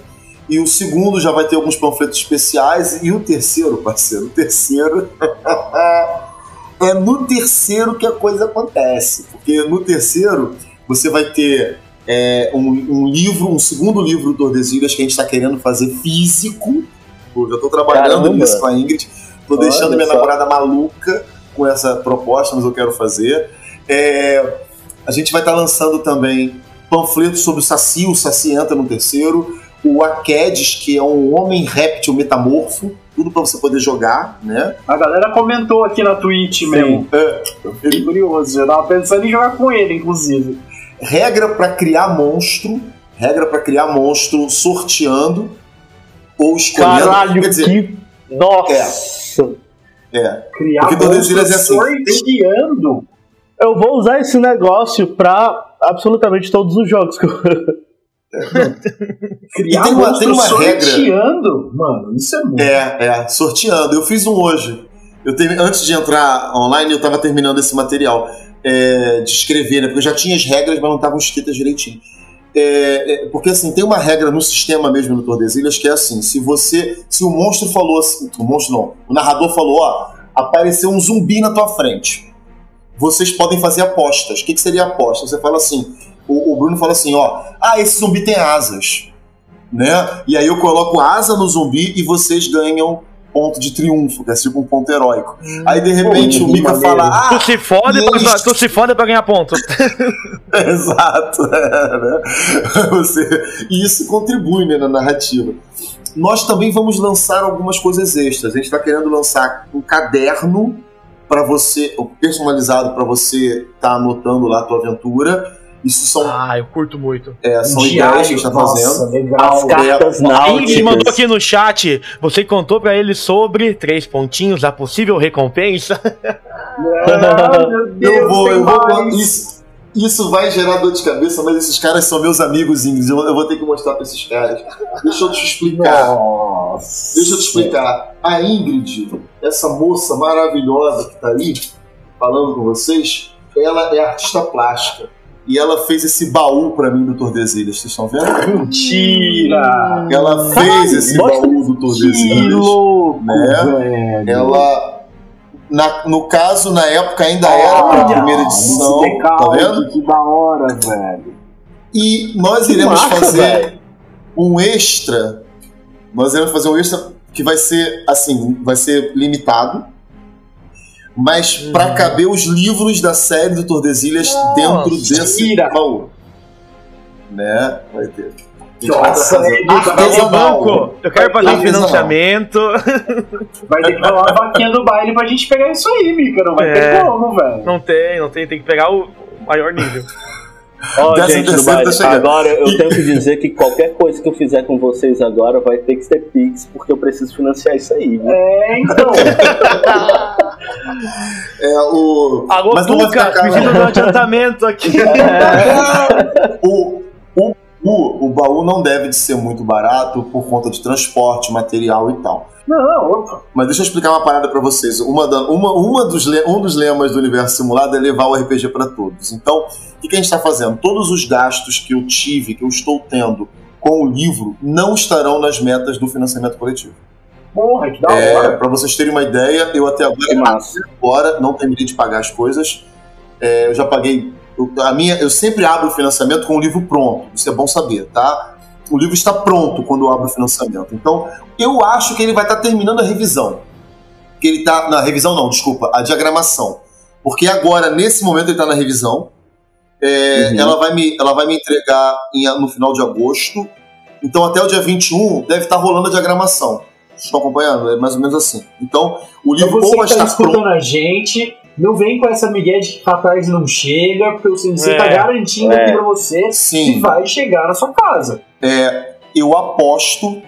E o segundo já vai ter alguns panfletos especiais. E o terceiro, parceiro, o terceiro é no terceiro que a coisa acontece. Porque no terceiro você vai ter é, um, um livro, um segundo livro do Tordesilhas que a gente está querendo fazer físico. Eu já estou trabalhando Caramba. nisso com a Ingrid. Estou deixando minha só. namorada maluca com essa proposta, mas eu quero fazer. É, a gente vai estar lançando também panfletos sobre o Saci, o Saci entra no terceiro. O Akedes, que é um homem réptil metamorfo, tudo para você poder jogar, né? A galera comentou aqui na Twitch mesmo. É, Fiquei curioso, já tava pensando em jogar com ele, inclusive. regra para criar monstro, regra para criar monstro sorteando ou escolhendo. Caralho, Quer dizer, que Nossa! É. Criar Porque Tordesilhas é assim. sorteando. Eu vou usar esse negócio pra absolutamente todos os jogos que eu. Criar tem uma- tem uma regra. sorteando. Mano, isso é muito. É, é, sorteando. Eu fiz um hoje. Eu teve, antes de entrar online, eu tava terminando esse material é, de escrever, né? Porque eu já tinha as regras, mas não estavam escritas direitinho. É, é, porque assim, tem uma regra no sistema mesmo no Tordesilhas que é assim: se você. Se o monstro falou assim. O monstro não. O narrador falou, ó, apareceu um zumbi na tua frente. Vocês podem fazer apostas. O que, que seria aposta? Você fala assim. O, o Bruno fala assim, ó. Ah, esse zumbi tem asas. Né? E aí eu coloco asa no zumbi e vocês ganham ponto de triunfo, que é tipo um ponto heróico. Aí de repente Pô, o Mika fala, Tu ah, se fode, pra, isso. tu se fode pra ganhar ponto. Exato. é, né? Você, e isso contribui né, na narrativa. Nós também vamos lançar algumas coisas extras. A gente está querendo lançar um caderno para você, personalizado para você estar tá anotando lá a tua aventura. Isso são, Ah, eu curto muito. é, são Um ideias que a gente está nossa, fazendo. legal. As cartas A Ingrid mandou náuticas. aqui no chat. Você contou pra ele sobre três pontinhos, a possível recompensa. Ah, meu Deus, Eu vou, eu vou. Isso, isso vai gerar dor de cabeça, mas esses caras são meus amigos, Ingrid. Eu, eu vou ter que mostrar para esses caras. Deixa eu te explicar. Nossa. Deixa eu te explicar. A Ingrid, essa moça maravilhosa que tá aí falando com vocês, ela é artista plástica. E ela fez esse baú pra mim do Tordesilhas. Vocês estão vendo? Mentira! Ela fez esse baú do Que Tordesilhas. louco, Né? velho. Ela. na- no caso, na época ainda era a primeira edição. esse Tá vendo? Que da hora, velho. E nós Que iremos massa, fazer velho. um extra. Nós iremos fazer um extra que vai ser assim, vai ser limitado. Mas pra Uhum. caber os livros da série do Tordesilhas Nossa, dentro desse tira. baú. Né? Vai ter. Nossa. Banco, eu quero fazer um financiamento. Vai ter que rolar a vaquinha do baile pra gente pegar isso aí, Mica. Não vai É. ter como, velho. Não tem, não tem, tem que pegar o maior nível. Décimo gente, tá chegando. agora eu tenho que dizer que qualquer coisa que eu fizer com vocês agora vai ter que ser Pix, porque eu preciso financiar isso aí. Viu? É, então. É, o... Alô, Mas Tuca, de um adiantamento aqui. o, o, o, o baú não deve de ser muito barato por conta de transporte, material e tal. Não, opa. Mas deixa eu explicar uma parada pra vocês. Uma da- uma, uma dos, um dos lemas do universo simulado é levar o RPG pra todos. Então, o que, que a gente está fazendo? Todos os gastos que eu tive, que eu estou tendo com o livro, não estarão nas metas do financiamento coletivo. Porra, que da É, hora. para vocês terem uma ideia, eu até agora, agora não terminei de pagar as coisas. É, eu já paguei. eu- a minha, eu sempre abro o financiamento com o livro pronto. Isso é bom saber, tá? O livro está pronto quando eu abro o financiamento. Então, eu acho que ele vai estar terminando a revisão. Que ele tá na revisão não, desculpa, a diagramação. Porque agora nesse momento ele está na revisão. É, Uhum. ela, vai me, ela vai me entregar em- no final de agosto. Então até o dia 21 deve estar rolando a diagramação. Vocês estão acompanhando? É mais ou menos assim. Então, o Então livro você ou vai tá estar pronto. escutando a gente, não vem com essa migué de que Catarse não chega, porque você É. tá garantindo É. aqui pra você que Sim. vai chegar na sua casa. É, eu aposto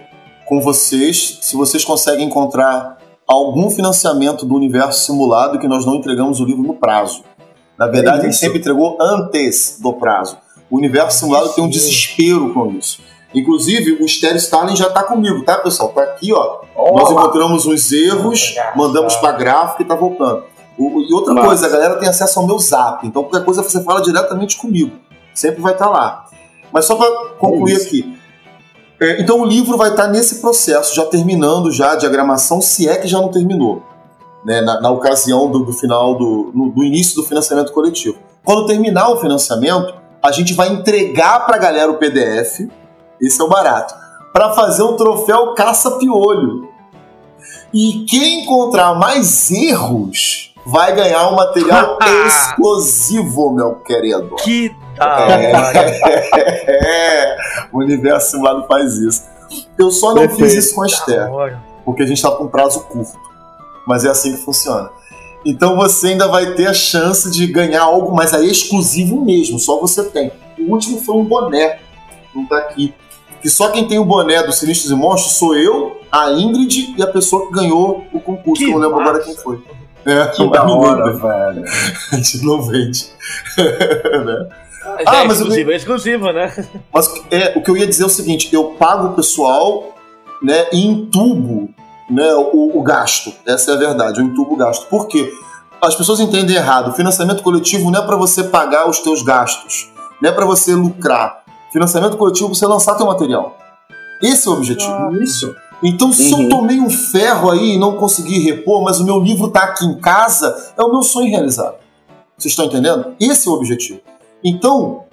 com vocês se vocês conseguem encontrar algum financiamento do universo simulado que nós não entregamos o livro no prazo. Na verdade, a gente isso. sempre entregou antes do prazo. O universo simulado tem um desespero com isso. Inclusive, o Stereo Stalin já tá comigo, tá, pessoal? Tá aqui, ó. Nós encontramos uns erros, mandamos pra gráfica e tá voltando. O- e outra Massa. coisa, a galera tem acesso ao meu zap, então qualquer coisa você fala diretamente comigo. Sempre vai estar lá. Mas só pra concluir É aqui. É, então o livro vai estar nesse processo, já terminando já a diagramação, se é que já não terminou. né, na, na ocasião do, do final do, no- do início do financiamento coletivo. Quando terminar o financiamento, a gente vai entregar pra galera o PDF, esse é o barato, para fazer um troféu caça-piolho. E quem encontrar mais erros vai ganhar um material exclusivo, meu querido. Que da hora. É, o universo simulado faz isso. Eu só não Perfeito. fiz isso com a Esther, porque a gente está com um prazo curto. Mas é assim que funciona. Então você ainda vai ter a chance de ganhar algo, mas aí é exclusivo mesmo, só você tem. O último foi um boné, não tá aqui. que só quem tem o boné do Sinistros e Monstros sou eu, a Ingrid e a pessoa que ganhou o concurso, que eu não lembro massa. agora quem foi. É, Que da ninguém hora, vende. velho. A gente não vende. Né? Ah, Ah, é mas eu- exclusivo, é exclusivo, né? Mas é, o que eu ia dizer é o seguinte: eu pago o pessoal né, e entubo né, o, o gasto. Essa é a verdade, eu entubo o gasto. Por quê? As pessoas entendem errado. Financiamento coletivo não é para você pagar os teus gastos, não é para você lucrar. Financiamento coletivo é você lançar teu material. Esse é o objetivo. Isso. Então, se Uhum. eu tomei um ferro aí e não consegui repor, mas o meu livro tá aqui em casa, é o meu sonho realizado. Vocês estão entendendo? Esse é o objetivo. Então,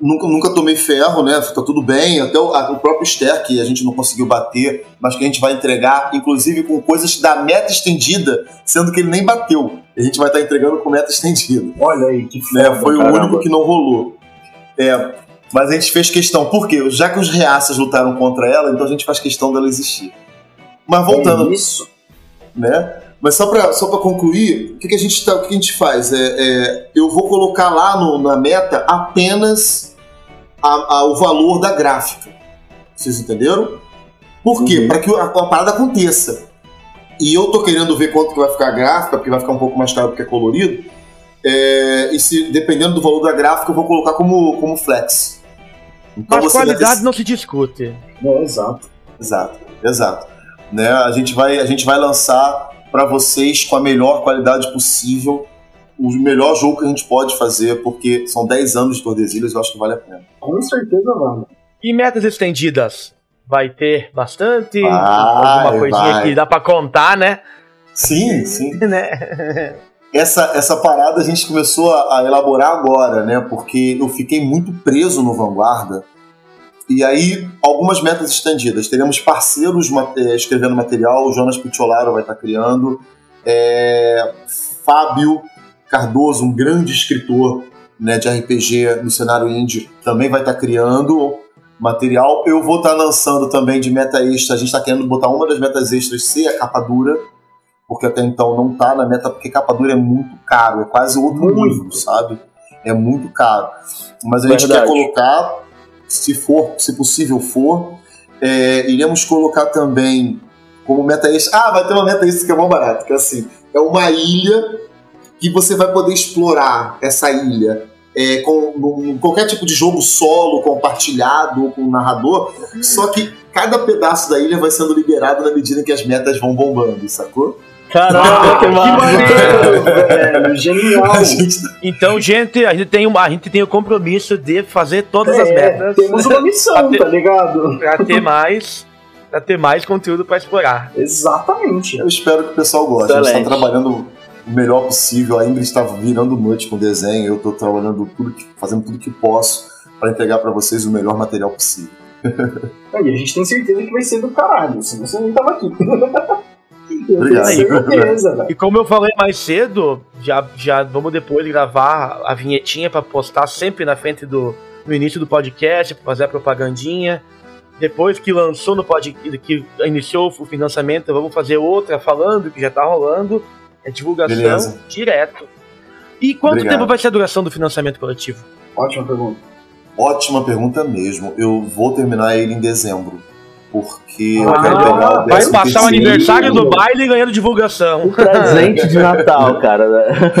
nunca, nunca tomei ferro, né? Tá tudo bem. Até o, a- o próprio Ster, que a gente não conseguiu bater, mas que a gente vai entregar, inclusive com coisas da meta estendida, sendo que ele nem bateu. A gente vai estar entregando com meta estendida Olha aí, que né? foda, Foi o caramba. único que não rolou. É, mas a gente fez questão, por quê? Já que os reaças lutaram contra ela, então a gente faz questão dela existir. Mas voltando, É isso. né? Mas só pra, só pra concluir, o que, que a gente tá, o que a gente faz? É, é, eu vou colocar lá no- na meta apenas a- a- o valor da gráfica. Vocês entenderam? Por quê? Uhum. Para que a, a parada aconteça. E eu tô querendo ver quanto que vai ficar a gráfica, porque vai ficar um pouco mais caro porque é colorido. É, e se, dependendo do valor da gráfica, eu vou colocar como, como flex. Então Mas qualidade não se discute. É, exato. Exato, exato. Né? A, gente vai, a gente vai lançar para vocês com a melhor qualidade possível o melhor jogo que a gente pode fazer, porque são 10 anos de Tordesilhas, eu acho que vale a pena. Com certeza, mano. E metas estendidas? Vai ter bastante? Vai, Alguma coisinha vai. que dá pra contar, né? Sim, sim. né? Essa, essa parada a gente começou a, a elaborar agora, né? Porque eu fiquei muito preso no Vanguarda. E aí, algumas metas estendidas. Teremos parceiros eh, escrevendo material, o Jonas Picciolaro vai estar criando. É, Fábio Cardoso, um grande escritor né, de RPG no cenário indie, também vai estar criando material. Eu vou estar lançando também de meta extra. A gente está querendo botar uma das metas extras ser a capa dura porque até então não tá na meta, porque capa dura é muito caro, é quase outro livro, sabe? É muito caro. Mas a gente Verdade. quer colocar, se for, se possível for, é, iremos colocar também como meta extra. Ah, vai ter uma meta extra que é mais barato, que é assim, é uma ilha que você vai poder explorar essa ilha. é, com num- qualquer tipo de jogo solo, compartilhado ou com narrador, só que cada pedaço da ilha vai sendo liberado na medida que as metas vão bombando, sacou? Caramba, que massa. maneiro, velho. Genial. Gente Então, gente, a gente tem, uma, a gente tem o compromisso de fazer todas as É, metas Temos uma missão, tá ligado? pra ter mais, pra ter mais conteúdo pra explorar. Exatamente. Eu espero que o pessoal goste. A gente Excelente. está trabalhando o melhor possível. A Ingrid está virando noite com desenho. Eu estou trabalhando tudo, que- fazendo tudo que posso para entregar para vocês o melhor material possível. Aí, a gente tem certeza que vai ser do caralho, senão você nem tava aqui. Obrigado. certeza. E como eu falei mais cedo, já, já vamos depois gravar a vinhetinha pra postar sempre na frente do no início do podcast, pra fazer a propagandinha. Depois que lançou no podcast, que iniciou o financiamento, vamos fazer outra falando que já tá rolando. É divulgação Beleza. direto. E quanto Obrigado. tempo vai ser a duração do financiamento coletivo? Ótima pergunta. Ótima pergunta mesmo. Eu vou terminar ele em dezembro. Porque eu Ah, quero pegar o vai passar o aniversário do baile ganhando divulgação. Um presente de Natal, cara. né?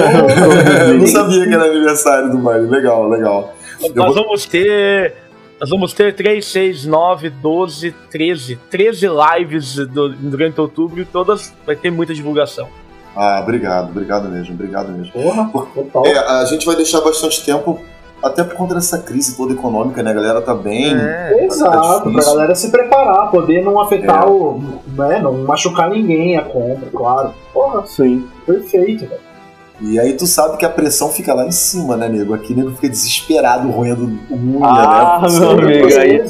Eu não sabia que era aniversário do baile. Legal, legal. Eu Nós vou- vamos ter. Nós vamos ter 3, 6, 9, 12, 13. 13 lives do- durante outubro e todas vai ter muita divulgação. Ah, obrigado, obrigado mesmo, obrigado mesmo. Porra, total. É, a gente vai deixar bastante tempo, até por conta dessa crise toda econômica, né? A galera tá bem. É. Exato, tá pra galera se preparar, poder não afetar É. o. Né, não machucar ninguém a compra, claro. Porra, Sim. perfeito, velho. E aí tu sabe que a pressão fica lá em cima, né, nego? Aqui nego fica desesperado roendo unha, Ah, né? meu amigo, aí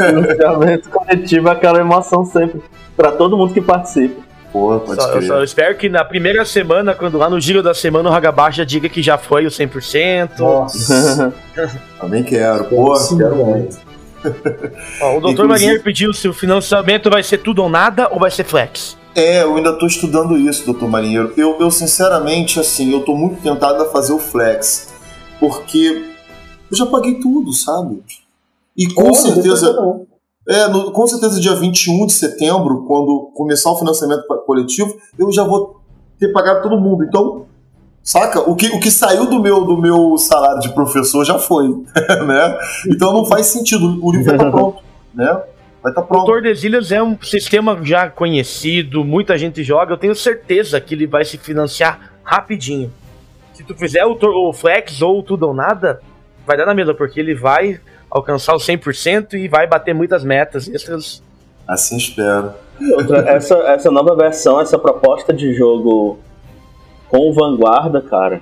financiamento coletivo é aquela emoção sempre. Pra todo mundo que participa. Porra, pode Só, eu espero que na primeira semana, quando lá no giro da semana o Hagabashi já diga que já foi o 100%. Nossa. Também quero, porra, Sim, quero muito. Ó, o Dr. Inclusive- Marinheiro pediu se o financiamento vai ser tudo ou nada ou vai ser flex. É, eu ainda tô estudando isso, doutor Marinheiro. Eu, eu, sinceramente, assim, eu tô muito tentado a fazer o flex. Porque Eu já paguei tudo, sabe? E com Olha, certeza. não. É, no- com certeza, dia 21 de setembro, quando começar o financiamento coletivo, eu já vou ter pagado todo mundo. Então, saca? O que, o que saiu do meu, do meu salário de professor já foi, né? Então não faz sentido. O livro vai estar pronto, né? Vai estar O pronto. Tordesilhas é um sistema já conhecido, muita gente joga, eu tenho certeza que ele vai se financiar rapidinho. Se tu fizer o, o Flex ou o Tudo ou Nada, vai dar na mesma, porque ele vai alcançar o 100% e vai bater muitas metas extras. Assim espero. Outra, essa, essa nova versão, essa proposta de jogo com vanguarda, cara,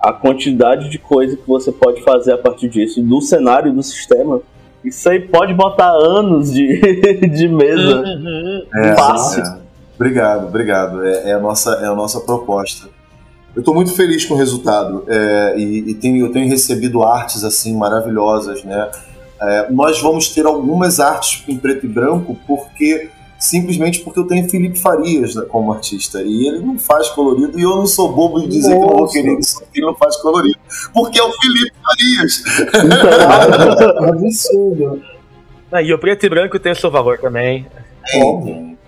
a quantidade de coisa que você pode fazer a partir disso, do cenário do sistema, isso aí pode botar anos de, de mesa. É, Fácil. é. Obrigado, obrigado. É, é a nossa, é a nossa proposta. Eu estou muito feliz com o resultado é, e, e tenho, eu tenho recebido artes assim maravilhosas, né? É, nós vamos ter algumas artes em preto e branco porque simplesmente porque eu tenho Felipe Farias né, como artista e ele não faz colorido e eu não sou bobo de dizer que não vou Nossa. querer isso porque ele não faz colorido porque é o Felipe Farias. Cara, absurdo. Ah, e o preto e branco tem o seu valor também. Tem.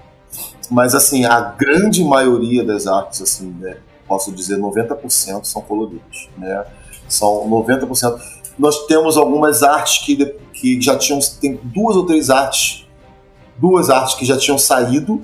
Mas assim, a grande maioria das artes, assim, né, posso dizer 90% são coloridos, né? São 90%. Nós temos algumas artes que, que já tinham, tem duas ou três artes, duas artes que já tinham saído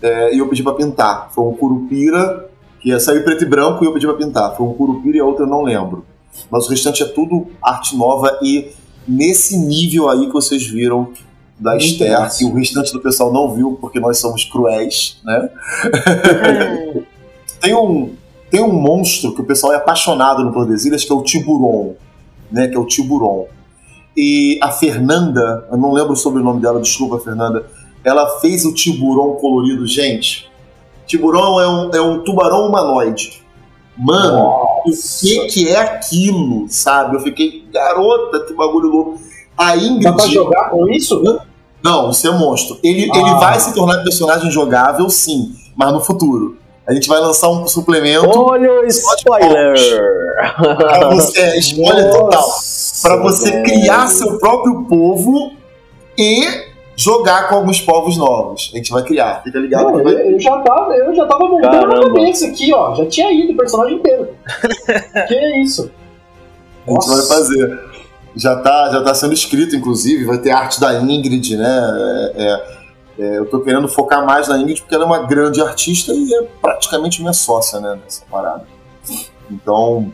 é, e eu pedi para pintar. Foi um Curupira, que ia sair preto e branco e eu pedi para pintar. Foi um Curupira e a outra eu não lembro. Mas o restante é tudo arte nova e nesse nível aí que vocês viram da Muito Esther, massa. que o restante do pessoal não viu porque nós somos cruéis, né? tem um tem um monstro que o pessoal é apaixonado no Tordesilhas que é o Tiburon, né? Que é o Tiburon. E a Fernanda, eu não lembro o sobrenome dela, desculpa, Fernanda. Ela fez o Tiburon colorido, gente. Tiburon é um, é um tubarão humanoide. Mano, o que que é aquilo, sabe? Eu fiquei, garota, que bagulho louco. A Ingrid. Dá pra jogar com isso? Não, isso é monstro. Ele, Ah. ele vai se tornar personagem jogável, sim, mas no futuro. A gente vai lançar um suplemento Olha o spoiler! pra você. É, spoiler total. Nossa, Pra você velho. criar seu próprio povo e jogar com alguns povos novos. A gente vai criar, fica ligado? Não, que vai- eu, já tava, eu já tava montando na cabeça aqui, ó. Já tinha ido o personagem inteiro. que é isso? A gente vai fazer. Já tá, já tá sendo escrito, inclusive, vai ter arte da Ingrid, né? É, é, é, eu tô querendo focar mais na Ingrid porque ela é uma grande artista e é praticamente minha sócia, né? Nessa parada. Então,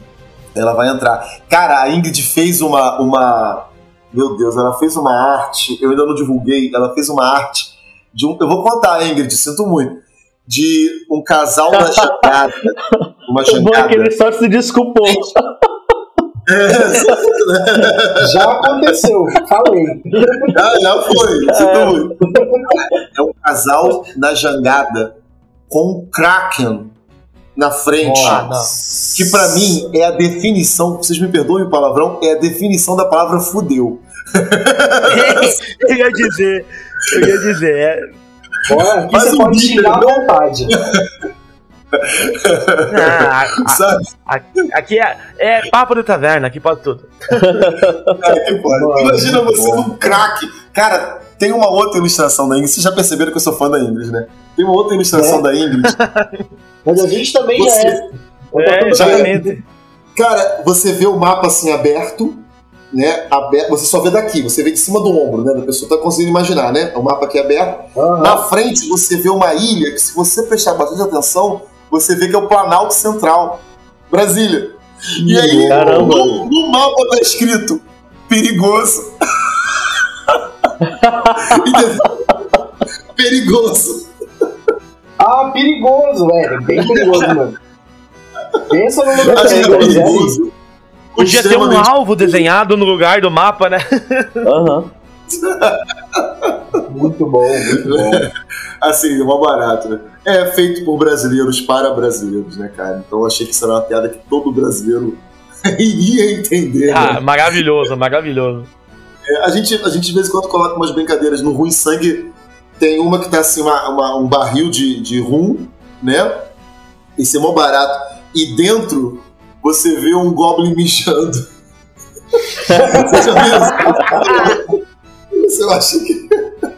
ela vai entrar. Cara, a Ingrid fez uma. uma meu Deus, ela fez uma arte, eu ainda não divulguei, ela fez uma arte de um. Eu vou contar, Ingrid, sinto muito. De um casal na jangada. Uma O bom é que jangada. ele só se desculpou. Já aconteceu, falei. Ah, já foi. Muito. É um casal na jangada com um Kraken na frente. Não. Que pra mim é a definição, vocês me perdoem o palavrão, é a definição da palavra fudeu. eu ia dizer, eu ia dizer, é, Faz você um pode xingar à não? vontade. ah, a- Sabe? a- aqui é, é papo de taverna, aqui pode tudo. Que pode. Mano, Imagina você bom. num craque. Cara, tem uma outra ilustração da Ingrid. Vocês já perceberam que eu sou fã da Ingrid, né? Tem uma outra ilustração É. da Ingrid. Mas a gente também Você- é. É, é. exatamente. Cara, você vê o mapa assim aberto, né? Aberto, você só vê daqui, você vê de cima do ombro, né? Da pessoa tá conseguindo imaginar, né? O mapa aqui aberto. Aham. Na frente você vê uma ilha que, se você prestar bastante atenção, você vê que é o Planalto Central, Brasília. E aí, Caramba. no, no mapa tá escrito perigoso. Perigoso. Ah, perigoso, velho. Bem perigoso, mano. Pensa no lugar Achei perigoso. é. Podia ter um alvo desenhado no lugar do mapa, né? Aham. Muito bom, muito bom. Assim, mó barato, né? É feito por brasileiros para brasileiros, né, cara? Então eu achei que isso era uma piada que todo brasileiro iria entender. Ah, né? maravilhoso, maravilhoso. É, a, gente, a gente de vez em quando coloca umas brincadeiras no Ruim Sangue. Tem uma que tá assim, uma, uma- um barril de, de rum, né? Esse é mó barato. E dentro você vê um Goblin mijando. Você já viu isso? Eu acho que.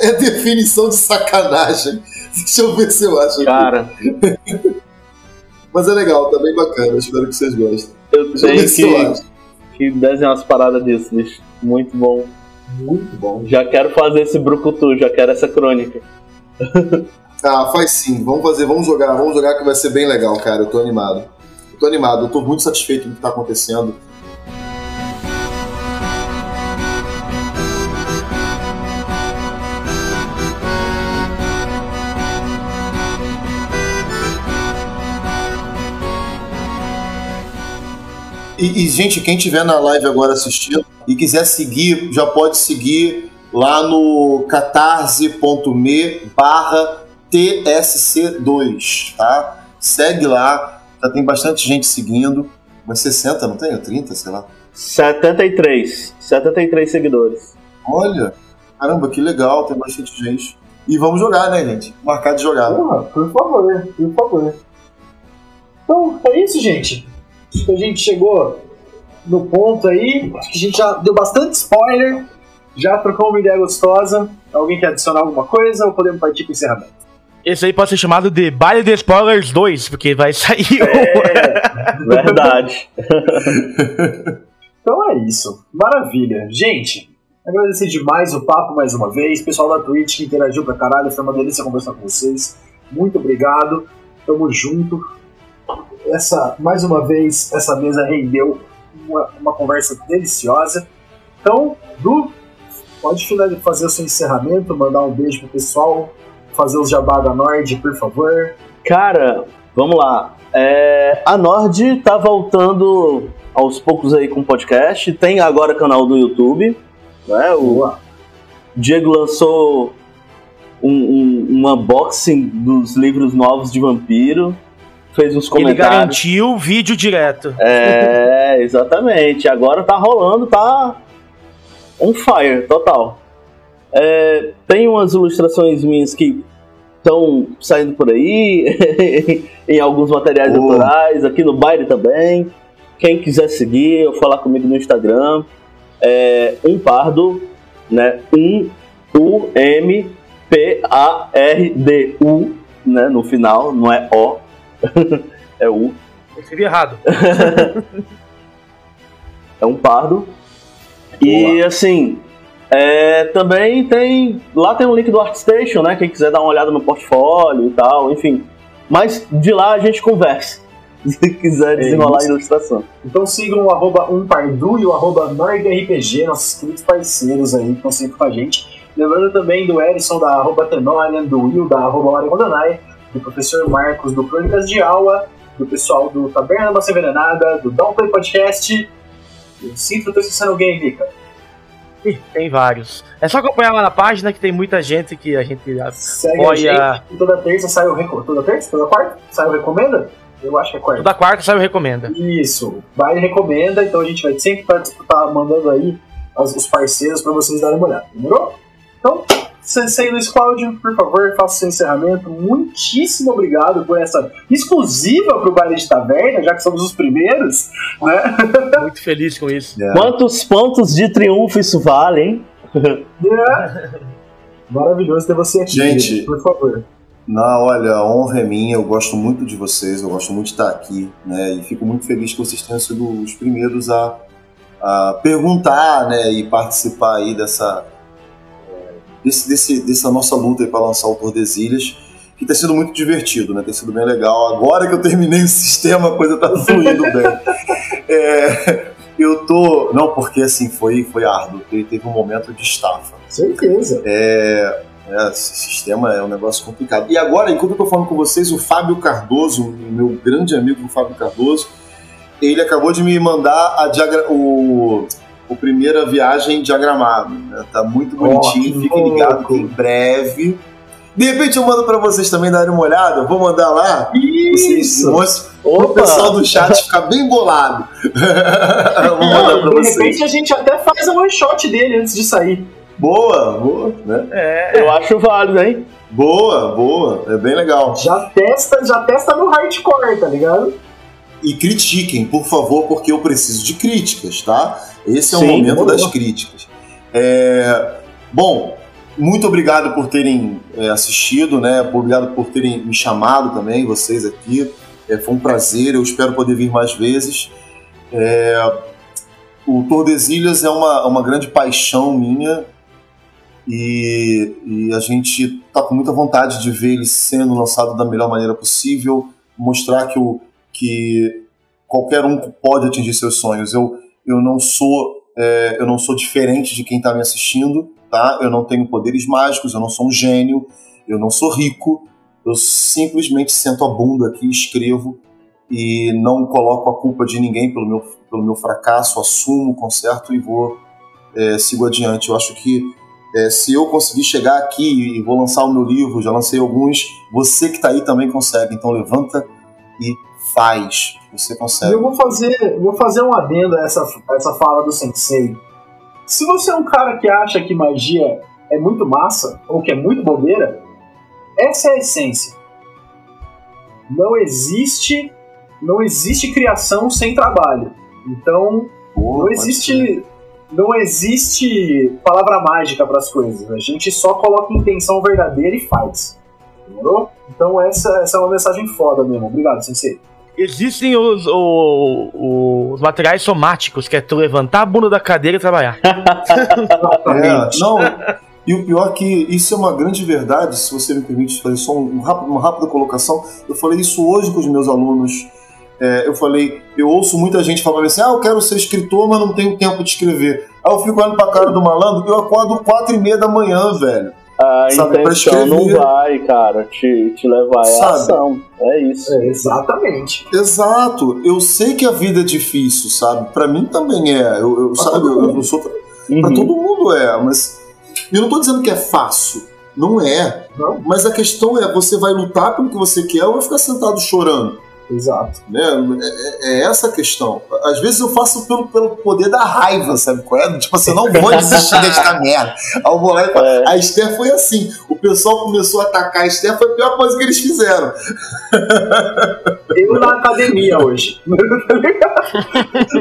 É definição de sacanagem. Deixa eu ver se eu acho. Cara, Mas é legal, tá bem bacana. Espero que vocês gostem. eu Deixa eu tenho eu que, acho. que desenhar umas paradas disso, bicho. Muito bom. Muito bom. Já quero fazer esse brucutu, já quero essa crônica. Ah, faz sim. Vamos fazer, vamos jogar, vamos jogar que vai ser bem legal, cara. Eu tô animado. Eu tô animado, eu tô muito satisfeito com o que tá acontecendo. E, e, gente, quem tiver na live agora assistindo e quiser seguir, já pode seguir lá no catarse.me barra TSC2, tá? Segue lá, já tem bastante gente seguindo, umas 60, não tem? Ou 30, sei lá. 73. 73 seguidores. Olha, caramba, que legal, tem bastante gente. E vamos jogar, né, gente? Marcar de jogar. Por favor, por favor. Então, é isso, gente. Acho que a gente chegou no ponto aí. Acho que a gente já deu bastante spoiler. Já trocou uma ideia gostosa. Alguém quer adicionar alguma coisa ou podemos partir para o encerramento? Esse aí pode ser chamado de Baile de Spoilers 2, porque vai sair o- Verdade. Então é isso. Maravilha. Gente, agradecer demais o papo mais uma vez. Pessoal da Twitch que interagiu pra caralho. Foi uma delícia conversar com vocês. Muito obrigado. Tamo junto. Essa, mais uma vez, essa mesa rendeu uma, uma conversa deliciosa. Então, Du, pode fazer o seu encerramento, mandar um beijo pro pessoal, fazer os jabá da Nord, por favor. Cara, vamos lá. É, a Nord tá voltando aos poucos aí com o podcast. Tem agora canal do YouTube. Né? O. Diego lançou um, um- um unboxing dos livros novos de vampiro. Fez uns Ele comentários. garantiu vídeo direto. É, exatamente. Agora tá rolando, tá on fire, total. É, tem umas ilustrações minhas que estão saindo por aí, em alguns materiais Boa. autorais, aqui no baile também. Quem quiser seguir ou falar comigo no Instagram, é um pardo, né? Um U M P A R D U, né? No final, não é O, é. Eu escrevi errado. É um pardo. E assim, é, também tem. Lá tem um link do ArtStation, né? Quem quiser dar uma olhada no portfólio e tal, enfim. Mas de lá a gente conversa. Se quiser desenrolar a isso. ilustração. Então sigam o arroba umpardu e o arroba NordRPG, nossos queridos parceiros aí que estão sempre com a gente. Lembrando também do Erison, da arroba Tenorian, do Will, da arroba Oregondanai, do professor Marcos, do Crônicas de Aula, do pessoal do Taberna Massa Envenenada, do Downplay Podcast. Eu sinto que eu tô esquecendo alguém, Mica. Ih, tem vários. É só acompanhar lá na página que tem muita gente que a gente Segue a apoia. gente. E toda terça sai o Reco- Toda terça? Toda quarta? Sai o Recomenda? Eu acho que é quarta. Toda quarta sai o Recomenda. Isso, vai e recomenda, então a gente vai sempre estar tá mandando aí os parceiros para vocês darem uma olhada, demorou? Então, Sensei Luiz Cláudio, por favor, faça o seu encerramento. Muitíssimo obrigado por essa exclusiva para o Baile de Taverna, já que somos os primeiros, né? Muito feliz com isso. É. Quantos pontos de triunfo isso vale, hein? Maravilhoso ter você aqui, Gente. por favor. Não, olha, a honra é minha, eu gosto muito de vocês, eu gosto muito de estar aqui, né? E fico muito feliz que vocês tenham sido os primeiros a, a perguntar, né? E participar aí dessa, é, desse, desse, dessa nossa luta para lançar o Tordesilhas, que tem sido muito divertido, né? Tem sido bem legal. Agora que eu terminei o sistema, a coisa tá fluindo bem. É, eu tô. Não, porque assim, foi, foi árduo, teve, teve um momento de estafa. Certeza. É, é, esse sistema é um negócio complicado. E agora, enquanto eu tô falando com vocês, o Fábio Cardoso, o meu grande amigo o Fábio Cardoso, ele acabou de me mandar a diagra o, o primeira viagem diagramado. Né? Tá muito bonitinho, fiquem ligados que em breve. De repente eu mando pra vocês também darem uma olhada, eu vou mandar lá. Vocês Isso! o pessoal do chat ficar bem bolado. vou mandar pra de vocês. repente a gente até faz um one shot dele antes de sair. Boa, boa, né? É, Eu acho válido, hein? Boa, boa. É bem legal. Já testa, já testa no hardcore, tá ligado? E critiquem, por favor, porque eu preciso de críticas, tá? Esse é Sim, o momento boa. das críticas. É, bom, muito obrigado por terem é, assistido, né? Obrigado por terem me chamado também, vocês aqui. É, foi um prazer, eu espero poder vir mais vezes. É, o Tordesilhas é uma, uma grande paixão minha e, e a gente está com muita vontade de ver ele sendo lançado da melhor maneira possível, mostrar que, o, que qualquer um pode atingir seus sonhos. Eu, eu não sou é, eu não sou diferente de quem está me assistindo, tá? Eu não tenho poderes mágicos, eu não sou um gênio, eu não sou rico, eu simplesmente sento a bunda aqui, escrevo e não coloco a culpa de ninguém pelo meu, pelo meu fracasso, assumo, conserto e vou é, sigo adiante. Eu acho que é, se eu conseguir chegar aqui e vou lançar o meu livro, já lancei alguns, você que está aí também consegue. Então levanta e faz. Você consegue. eu vou fazer, vou fazer um adendo a essa, a essa fala do sensei. Se você é um cara que acha que magia é muito massa, ou que é muito bobeira, essa é a essência. Não existe, não existe criação sem trabalho. Então, Boa, não existe, não existe palavra mágica para as coisas. A gente só coloca intenção verdadeira e faz. Demorou? Então essa, essa é uma mensagem foda mesmo. Obrigado, sensei. Existem os, o- os materiais somáticos, que é tu levantar a bunda da cadeira e trabalhar. É, não. E o pior é que isso é uma grande verdade, se você me permite fazer só um rápido- uma rápida colocação. Eu falei isso hoje com os meus alunos. É, eu falei, eu ouço muita gente falando assim: ah, eu quero ser escritor, mas não tenho tempo de escrever. Aí eu fico olhando pra cara do malandro, eu acordo quatro e meia da manhã, velho. A Sabe, pra intenção não vai, cara, te, te levar à ação. É isso. É, exatamente. Exato, eu sei que a vida é difícil, sabe? Pra mim também é. Eu, eu- Pra sabe, todo eu, eu mundo. não sou. Pra Uhum. todo mundo é, mas. Eu não tô dizendo que é fácil. Não é. Não? Mas a questão é, você vai lutar pelo que você quer ou vai ficar sentado chorando? Exato. Né? É, é- é essa a questão. Às vezes eu faço pelo, pelo poder da raiva, sabe qual é? Tipo assim, eu não vou desistir desta merda. Aí eu vou lá e falo, É. a Esther foi assim. O pessoal começou a atacar a Esther, foi a pior coisa que eles fizeram. Eu na academia hoje.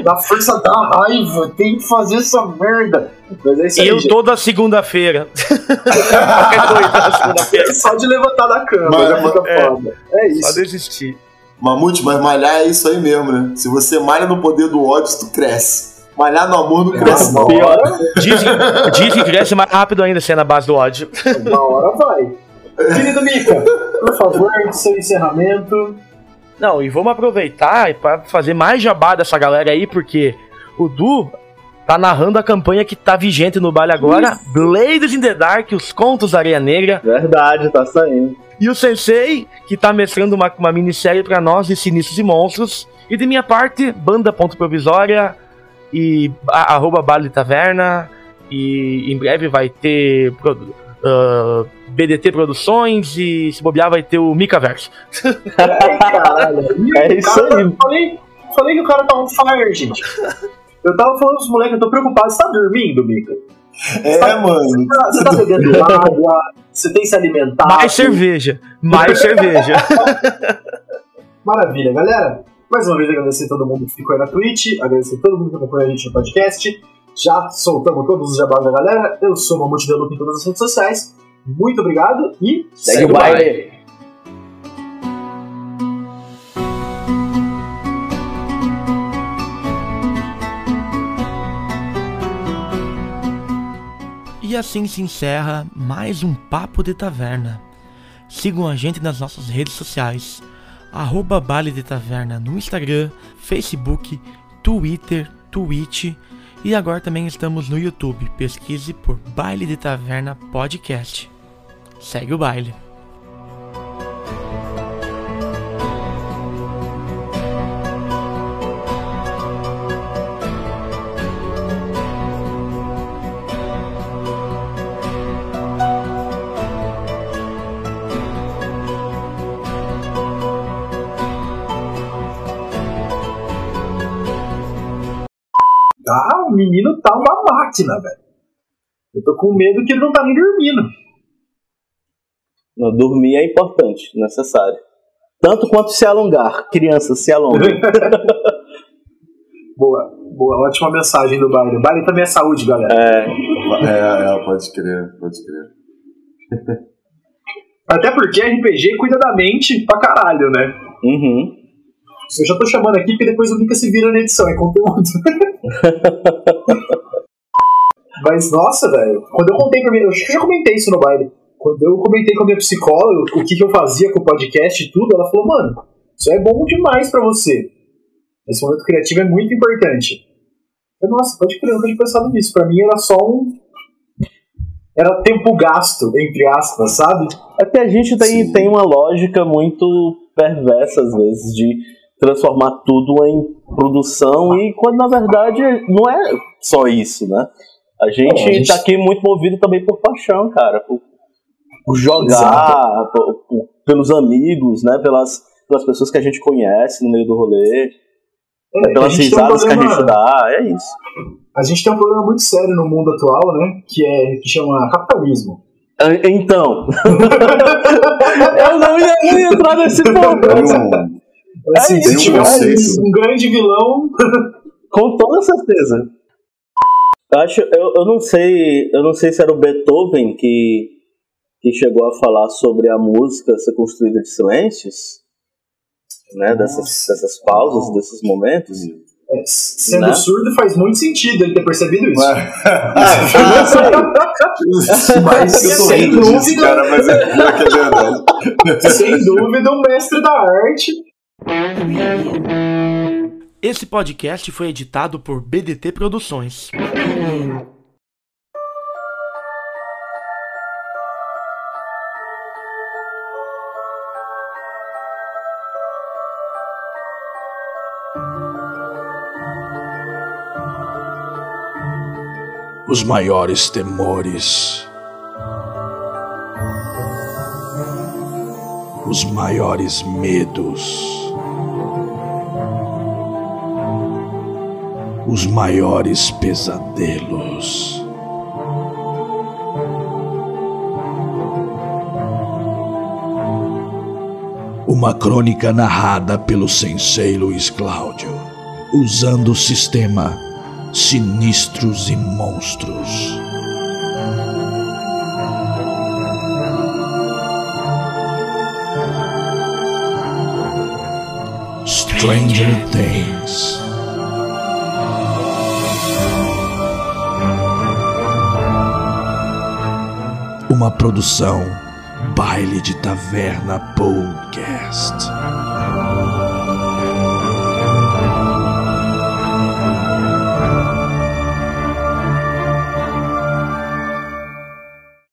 Na força da raiva, tem que fazer essa merda. Mas é aí. Eu gente. toda segunda-feira. Qualquer coisa na segunda-feira. Só de levantar da cama, Mas- é. É Só isso. desistir. Mamute, mas malhar é isso aí mesmo, né? Se você malha no poder do ódio, tu cresce. Malhar no amor não cresce, Uma não. Pior. Dizem, dizem que cresce mais rápido ainda sendo na base do ódio. uma hora vai. Querido Mika, por favor, seu encerramento. Não, e vamos aproveitar para fazer mais jabá dessa galera aí, porque o Du tá narrando a campanha que tá vigente no baile agora, Blades in the Dark, os contos da Areia Negra, Verdade, tá saindo. e o Sensei, que tá mestrando uma, uma minissérie pra nós de Sinistros e Monstros, e de minha parte, Banda Ponto Provisória, e a, arroba Baile de Taverna, e em breve vai ter produ- ah, BDT Produções, e se bobear vai ter o. Ai, caralho. É isso aí. Falei, falei que o cara tá on fire, gente. Eu tava falando pros moleques, eu tô preocupado. Você tá dormindo, Mika? É, mano. Você tá, você tá bebendo água? Você tem se alimentado? Mais cerveja, mais cerveja. Maravilha, galera. Mais uma vez agradecer a todo mundo que ficou aí na Twitch, agradecer a todo mundo que acompanha a gente no podcast. Já soltamos todos os jabás da galera. Eu sou o Mamute de Lupa em todas as redes sociais. Muito obrigado e Segue o baile. E assim se encerra mais um Papo de Taverna. Sigam a gente nas nossas redes sociais. Arroba Baile de Taverna no Instagram, Facebook, Twitter, Twitch e agora também estamos no YouTube. Pesquise por Baile de Taverna Podcast. Segue o baile. Ah, o menino tá uma máquina, velho. Eu tô com medo que ele não tá nem dormindo. Não, dormir é importante, necessário. Tanto quanto se alongar. Crianças, se alongam. Boa, boa, ótima mensagem do baile. O baile também é saúde, galera. É, É, é, pode crer, pode crer. Até porque RPG cuida da mente pra caralho, né? uhum. Eu já tô chamando aqui porque depois o Mika se vira na edição, é conteúdo. Mas, nossa, velho, quando eu contei pra mim, eu acho que eu já comentei isso no baile. Quando eu comentei com a minha psicóloga o que, que eu fazia com o podcast e tudo, ela falou, mano, isso é bom demais pra você. Esse momento criativo é muito importante. Eu, nossa, pode crer, eu nunca tinha pensado nisso. Pra mim era só um. Era tempo gasto, entre aspas, sabe? É que a gente tem, Sim. tem uma lógica muito perversa, às vezes, de transformar tudo em produção e quando na verdade não é só isso, né? A gente, É, a gente- tá aqui muito movido também por paixão, cara, por, por jogar, por- por- pelos amigos, né? Pelas, pelas pessoas que a gente conhece no meio do rolê, É, pelas a gente tem um risadas que a problema- gente dá, é isso. A gente tem um problema muito sério no mundo atual, né? Que é que chama capitalismo. Ah, Então, eu não ia, não ia entrar nesse ponto. Mas- um, Assim, isso, é isso. um grande vilão, Com toda certeza. Eu acho, eu, eu não sei, eu não sei se era o Beethoven que, que chegou a falar sobre a música ser construída de silêncios, né? Dessas, dessas pausas, desses momentos. é, sendo Né? surdo faz muito sentido ele ter percebido isso. Eu não sei. Mas, eu tô sem rindo disso, dúvida- cara, mas é é verdade. Sem dúvida, um mestre da arte. Esse podcast foi editado por BDT Produções. os maiores temores, os maiores medos, os maiores pesadelos. Uma crônica narrada pelo sensei Luiz Cláudio, usando o sistema Sinistros e Monstros. Stranger Things. Uma produção Baile de Taverna Podcast.